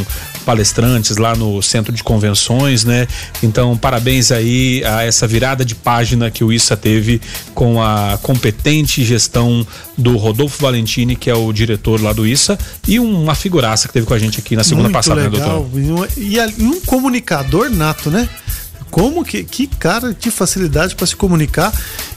palestrantes lá no centro de convenções, né? Então, parabéns aí a essa virada de página que o ISSA teve com a competente gestão do Rodolfo Valentini, que é o diretor lá do ISSA, e uma figuraça que teve com a gente aqui na segunda Muito passada, né, legal. doutor? E, a- e um comunicador nato, né? Como que, que cara de facilidade para se comunicar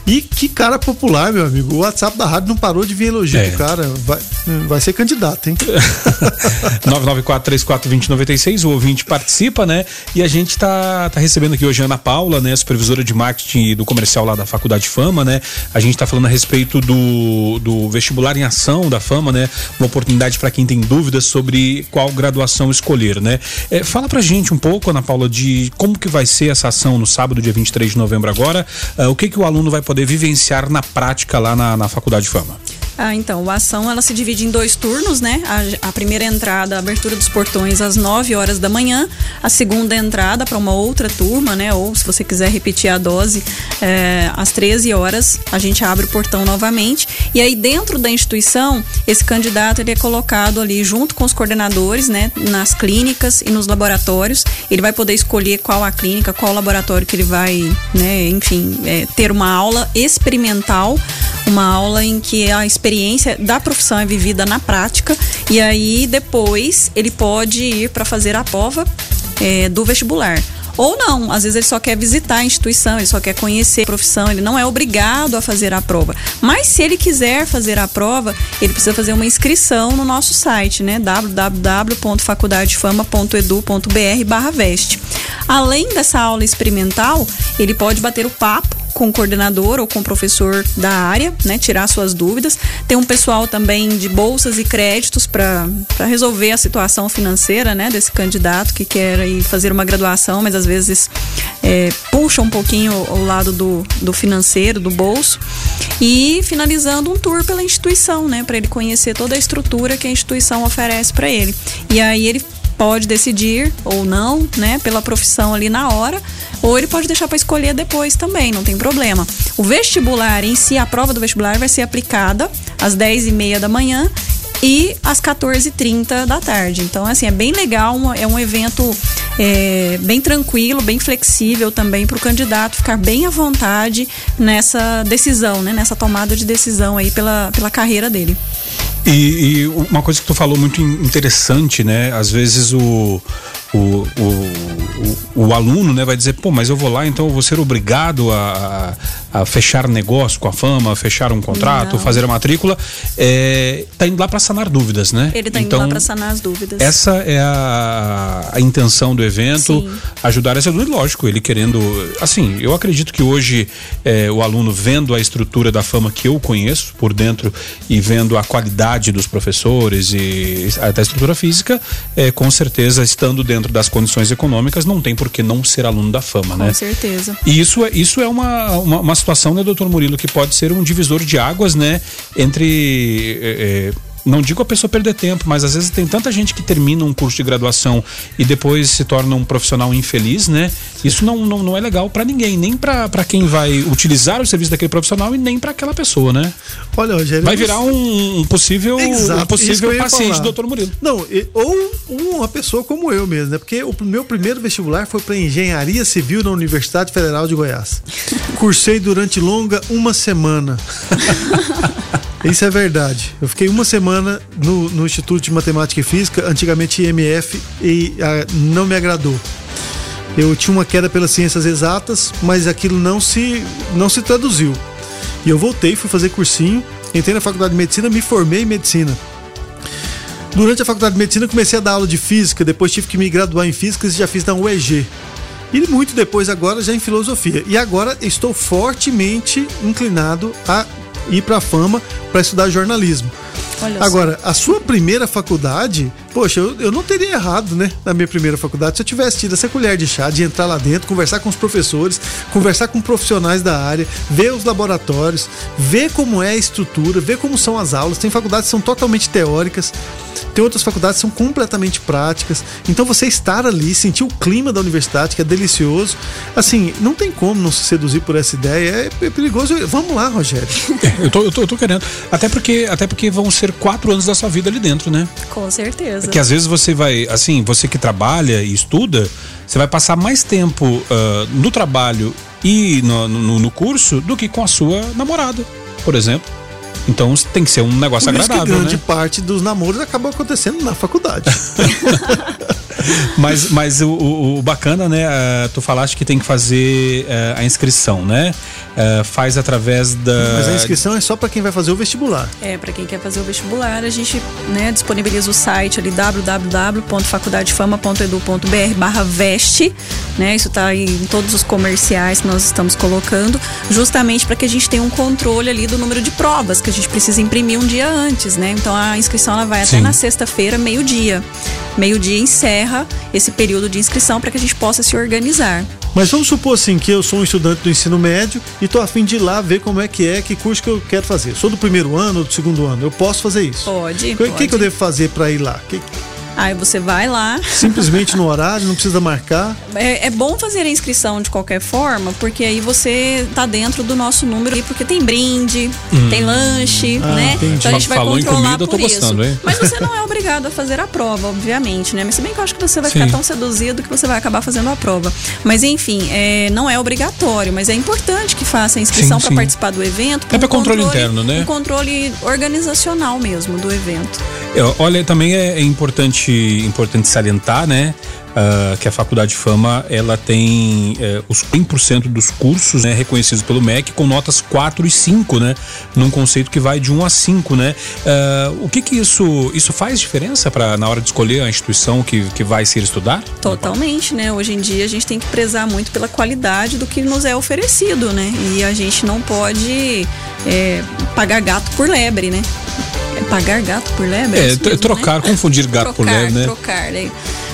e que cara popular, meu amigo. O WhatsApp da rádio não parou de vir elogio É. do cara. Vai, vai ser candidato, hein? 994-34-2096, o ouvinte participa, né? E a gente tá, tá recebendo aqui hoje a Ana Paula, né? Supervisora de marketing do comercial lá da Faculdade Fama, né? A gente tá falando a respeito do, do vestibular em ação da Fama, né? Uma oportunidade para quem tem dúvidas sobre qual graduação escolher, né? É, fala pra gente um pouco, Ana Paula, de como que vai ser essa ação no sábado, dia 23 de novembro agora. Ah, o que que o aluno vai poder vivenciar na prática lá na, na Faculdade Fama? Ah, então, a ação ela se divide em dois turnos, né? A, a primeira entrada, a abertura dos portões às 9 horas da manhã, a segunda entrada para uma outra turma, né? Ou se você quiser repetir a dose, é, às 13 horas a gente abre o portão novamente. E aí dentro da instituição, esse candidato ele é colocado ali junto com os coordenadores, né? Nas clínicas e nos laboratórios. Ele vai poder escolher qual a clínica, qual o laboratório que ele vai, né? Enfim, é, ter uma aula experimental, uma aula em que a experiência da profissão é vivida na prática e aí depois ele pode ir para fazer a prova é, do vestibular. Ou não, às vezes ele só quer visitar a instituição, ele só quer conhecer a profissão, ele não é obrigado a fazer a prova. Mas se ele quiser fazer a prova, ele precisa fazer uma inscrição no nosso site, né? www.faculdadefama.edu.br barra veste. Além dessa aula experimental, ele pode bater o papo com o coordenador ou com o professor da área, né, tirar suas dúvidas. Tem um pessoal também de bolsas e créditos para resolver a situação financeira, né, desse candidato que quer aí fazer uma graduação, mas às vezes é, puxa um pouquinho o lado do, do financeiro, do bolso. E finalizando um tour pela instituição, né, para ele conhecer toda a estrutura que a instituição oferece para ele. E aí ele pode decidir ou não, né, pela profissão ali na hora, ou ele pode deixar para escolher depois também, não tem problema. O vestibular em si, a prova do vestibular vai ser aplicada às 10h30 da manhã e às 14h30 da tarde. Então, assim, é bem legal, é um evento é, bem tranquilo, bem flexível também para o candidato ficar bem à vontade nessa decisão, né, nessa tomada de decisão aí pela, pela carreira dele. E, e uma coisa que tu falou muito in- interessante, né? Às vezes o, o, o, o, o aluno né, vai dizer, pô, mas eu vou lá, então eu vou ser obrigado a, a, fechar negócio com a fama, fechar um contrato, Não. fazer a matrícula. É, tá indo lá para sanar dúvidas, né? Ele tá indo então, lá para sanar as dúvidas. Essa é a, a intenção do evento, Sim. ajudar essa dúvida, lógico, ele querendo. Assim, eu acredito que hoje é, o aluno vendo a estrutura da fama que eu conheço por dentro e vendo a qualidade dos professores e até a estrutura física, é, com certeza, estando dentro das condições econômicas, não tem por que não ser aluno da fama, Com né? certeza. E isso é, isso é uma, uma, uma situação, né, doutor Murilo, que pode ser um divisor de águas, né, entre. é, é, não digo a pessoa perder tempo, mas às vezes tem tanta gente que termina um curso de graduação e depois se torna um profissional infeliz, né? Isso não, não, não é legal para ninguém, nem para quem vai utilizar o serviço daquele profissional e nem para aquela pessoa, né? Olha, Rogério. Vai virar um, um possível, um Exato, que possível paciente do doutor Murilo. Não, ou uma pessoa como eu mesmo, né? Porque o meu primeiro vestibular foi para Engenharia Civil na Universidade Federal de Goiás. Cursei durante longa uma semana. Isso é verdade. Eu fiquei uma semana no, no Instituto de Matemática e Física, antigamente IMF, e ah, não me agradou. Eu tinha uma queda pelas ciências exatas, mas aquilo não se, não se traduziu. E eu voltei, fui fazer cursinho, entrei na faculdade de medicina, me formei em medicina. Durante a faculdade de medicina, comecei a dar aula de física, depois tive que me graduar em física e já fiz na UEG. E muito depois, agora, já em filosofia. E agora estou fortemente inclinado a ir para a fama para estudar jornalismo. Olha Agora, a sua primeira faculdade, poxa, eu, eu não teria errado, né? Na minha primeira faculdade, se eu tivesse tido essa colher de chá, de entrar lá dentro, conversar com os professores, conversar com profissionais da área, ver os laboratórios, ver como é a estrutura, ver como são as aulas. Tem faculdades que são totalmente teóricas, tem outras faculdades que são completamente práticas. Então, você estar ali, sentir o clima da universidade, que é delicioso, assim, não tem como não se seduzir por essa ideia. É, é perigoso. Vamos lá, Rogério. Eu tô, eu, tô, eu tô querendo. Até porque, até porque vão ser quatro anos da sua vida ali dentro, né? Com certeza. Que às vezes você vai, assim, você que trabalha e estuda, você vai passar mais tempo ah, no trabalho e no, no, no curso do que com a sua namorada, por exemplo. Então tem que ser um negócio Por isso que agradável, grande né? parte dos namoros acabam acontecendo na faculdade. Mas, mas o, o- o bacana, né? ah, tu falaste que tem que fazer ah, a inscrição, né? Ah, faz através da. Mas a inscrição é só para quem vai fazer o vestibular. É, para quem quer fazer o vestibular, a gente né, disponibiliza o site ali www.faculdadefama.edu.br barra veste, né? Isso tá aí em todos os comerciais que nós estamos colocando, justamente para que a gente tenha um controle ali do número de provas que a gente precisa imprimir um dia antes, né? Então a inscrição ela vai até Sim. na sexta-feira, meio-dia. Meio-dia encerra esse período de inscrição para que a gente possa se organizar. Mas vamos supor assim que eu sou um estudante do ensino médio e tô a fim de ir lá ver como é que é, que curso que eu quero fazer. Sou do primeiro ano ou do segundo ano. Eu posso fazer isso? Pode, O que, pode. que eu devo fazer para ir lá? Que- Aí você vai lá, simplesmente no horário, não precisa marcar. É, é bom fazer a inscrição de qualquer forma, porque aí você tá dentro do nosso número, porque tem brinde, tem lanche, Ah, né? entendi. Então a gente vai Falou em controlar comida, eu tô por gostando, isso. hein? Mas você não é obrigado a fazer a prova, obviamente, né? Mas se bem que eu acho que você vai Sim. ficar tão seduzido que você vai acabar fazendo a prova. Mas enfim, é, não é obrigatório, mas é importante que faça a inscrição para participar do evento. É pra um controle interno, né? Um controle organizacional mesmo do evento. É, Olha, também é, é importante, importante salientar, né? ah, que a Faculdade Fama ela tem é, os 100% dos cursos né, reconhecidos pelo MEC com notas 4 e 5, né? Num conceito que vai de 1 a 5, né? Ah, o que que isso, isso faz diferença para na hora de escolher a instituição que, que vai se ir estudar? Totalmente, né? Hoje em dia a gente tem que prezar muito pela qualidade do que nos é oferecido, né? E a gente não pode é, pagar gato por lebre, né? É pagar gato por lebre? É, tro- mesmo, trocar, né? confundir gato por trocar, lebre, né? Trocar, né?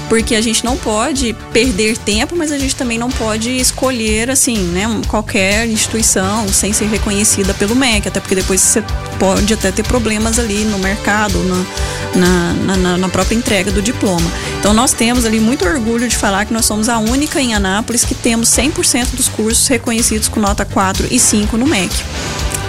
Porque a gente não pode perder tempo, mas a gente também não pode escolher, assim, né, qualquer instituição sem ser reconhecida pelo MEC, até porque depois você pode até ter problemas ali no mercado, na, na, na- na- na própria entrega do diploma. Então nós temos ali muito orgulho de falar que nós somos a única em Anápolis que temos 100% dos cursos reconhecidos com nota 4 e 5 no MEC.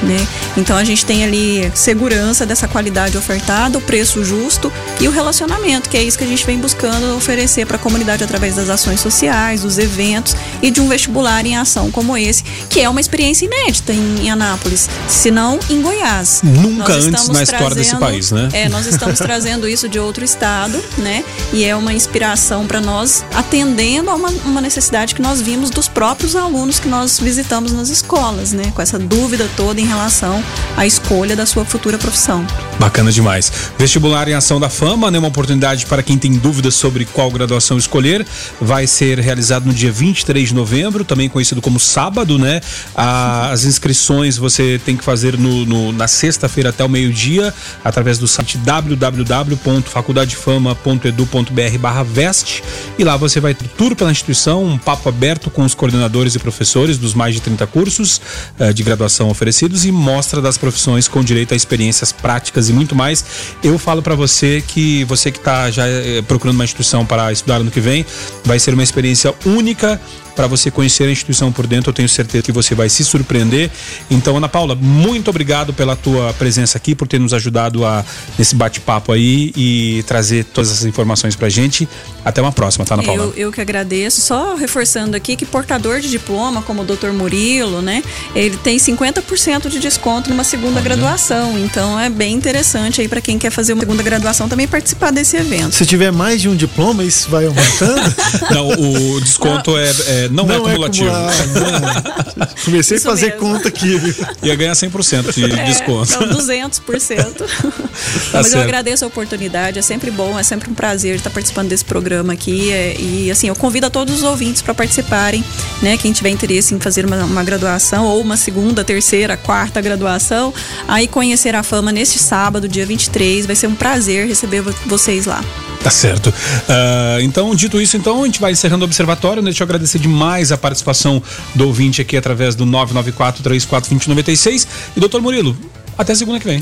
Né? Então a gente tem ali segurança dessa qualidade ofertada, o preço justo e o relacionamento, que é isso que a gente vem buscando oferecer para a comunidade através das ações sociais, dos eventos e de um vestibular em ação como esse, que é uma experiência inédita em, em Anápolis, se não em Goiás. Nunca Nós antes estamos na história desse trazendo- país, né? É, nós estamos trazendo isso de outro estado, né? E é uma inspiração para nós, atendendo a uma, uma necessidade que nós vimos dos próprios alunos que nós visitamos nas escolas, né? Com essa dúvida toda em relação à escolha da sua futura profissão. Bacana demais. Vestibular em Ação da Fama, né? Uma oportunidade para quem tem dúvidas sobre qual graduação escolher. Vai ser realizado no dia 23 de novembro, também conhecido como sábado, né? As inscrições você tem que fazer no, no- na sexta-feira até o meio-dia, através do site www.faculdadefama.edu.br barra veste e lá você vai ter tour pela instituição, um papo aberto com os coordenadores e professores dos mais de 30 cursos eh, de graduação oferecidos e mostra das profissões com direito a experiências práticas e muito mais. Eu falo para você que você que está já eh, procurando uma instituição para estudar ano que vem, vai ser uma experiência única para você conhecer a instituição por dentro. Eu tenho certeza que você vai se surpreender. Então, Ana Paula, muito obrigado pela tua presença aqui, por ter nos ajudado a, nesse bate-papo aí e trazer todas essas informações pra gente. Até uma próxima, tá, Ana Paula? Eu, eu que agradeço. Só reforçando aqui que portador de diploma, como o Dr. Murilo, né? Ele tem 50% de desconto numa segunda Olha. graduação. Então é bem interessante aí para quem quer fazer uma segunda graduação também participar desse evento. Se tiver mais de um diploma, isso vai aumentando? não, o desconto é, é não, não, é, é acumulativo. É Comecei isso a fazer mesmo. conta aqui. Ia ganhar 100% de é, desconto. Não, 200%. tá Mas certo. eu agradeço a oportunidade, é sempre bom, é sempre um prazer estar participando desse programa aqui. É, e assim, eu convido a todos os ouvintes para participarem, né? Quem tiver interesse em fazer uma, uma graduação ou uma segunda, terceira, quarta graduação, aí conhecer a fama neste sábado, dia 23. Vai ser um prazer receber vocês lá. Tá certo. Uh, então, dito isso, então, a gente vai encerrando o observatório. Né? Deixa eu agradecer demais a participação do ouvinte aqui através do 994 342096 E doutor Murilo, até segunda que vem.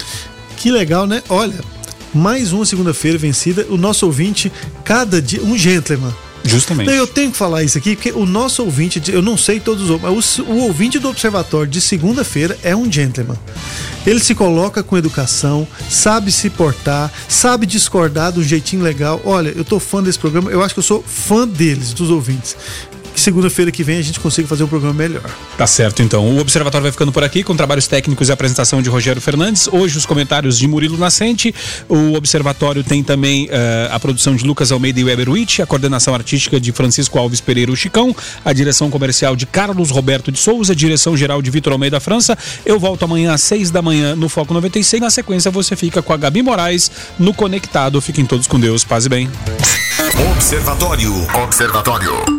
Que legal, né? Olha, mais uma segunda-feira vencida. O nosso ouvinte, cada dia, um gentleman. Justamente. Eu tenho que falar isso aqui, porque o nosso ouvinte, eu não sei todos os mas o, o ouvinte do Observatório de segunda-feira é um gentleman. Ele se coloca com educação, sabe se portar, sabe discordar do jeitinho legal. Olha, eu tô fã desse programa, eu acho que eu sou fã deles, dos ouvintes que segunda-feira que vem a gente consiga fazer um programa melhor. Tá certo, então. O Observatório vai ficando por aqui com trabalhos técnicos e apresentação de Rogério Fernandes. Hoje os comentários de Murilo Nascente. O Observatório tem também uh, a produção de Lucas Almeida e Weber Witt, a coordenação artística de Francisco Alves Pereira o Chicão, a direção comercial de Carlos Roberto de Souza, direção geral de Vitor Almeida França. Eu volto amanhã às seis da manhã no Foco 96. Na sequência você fica com a Gabi Moraes no Conectado. Fiquem todos com Deus. Paz e bem. Observatório. Observatório.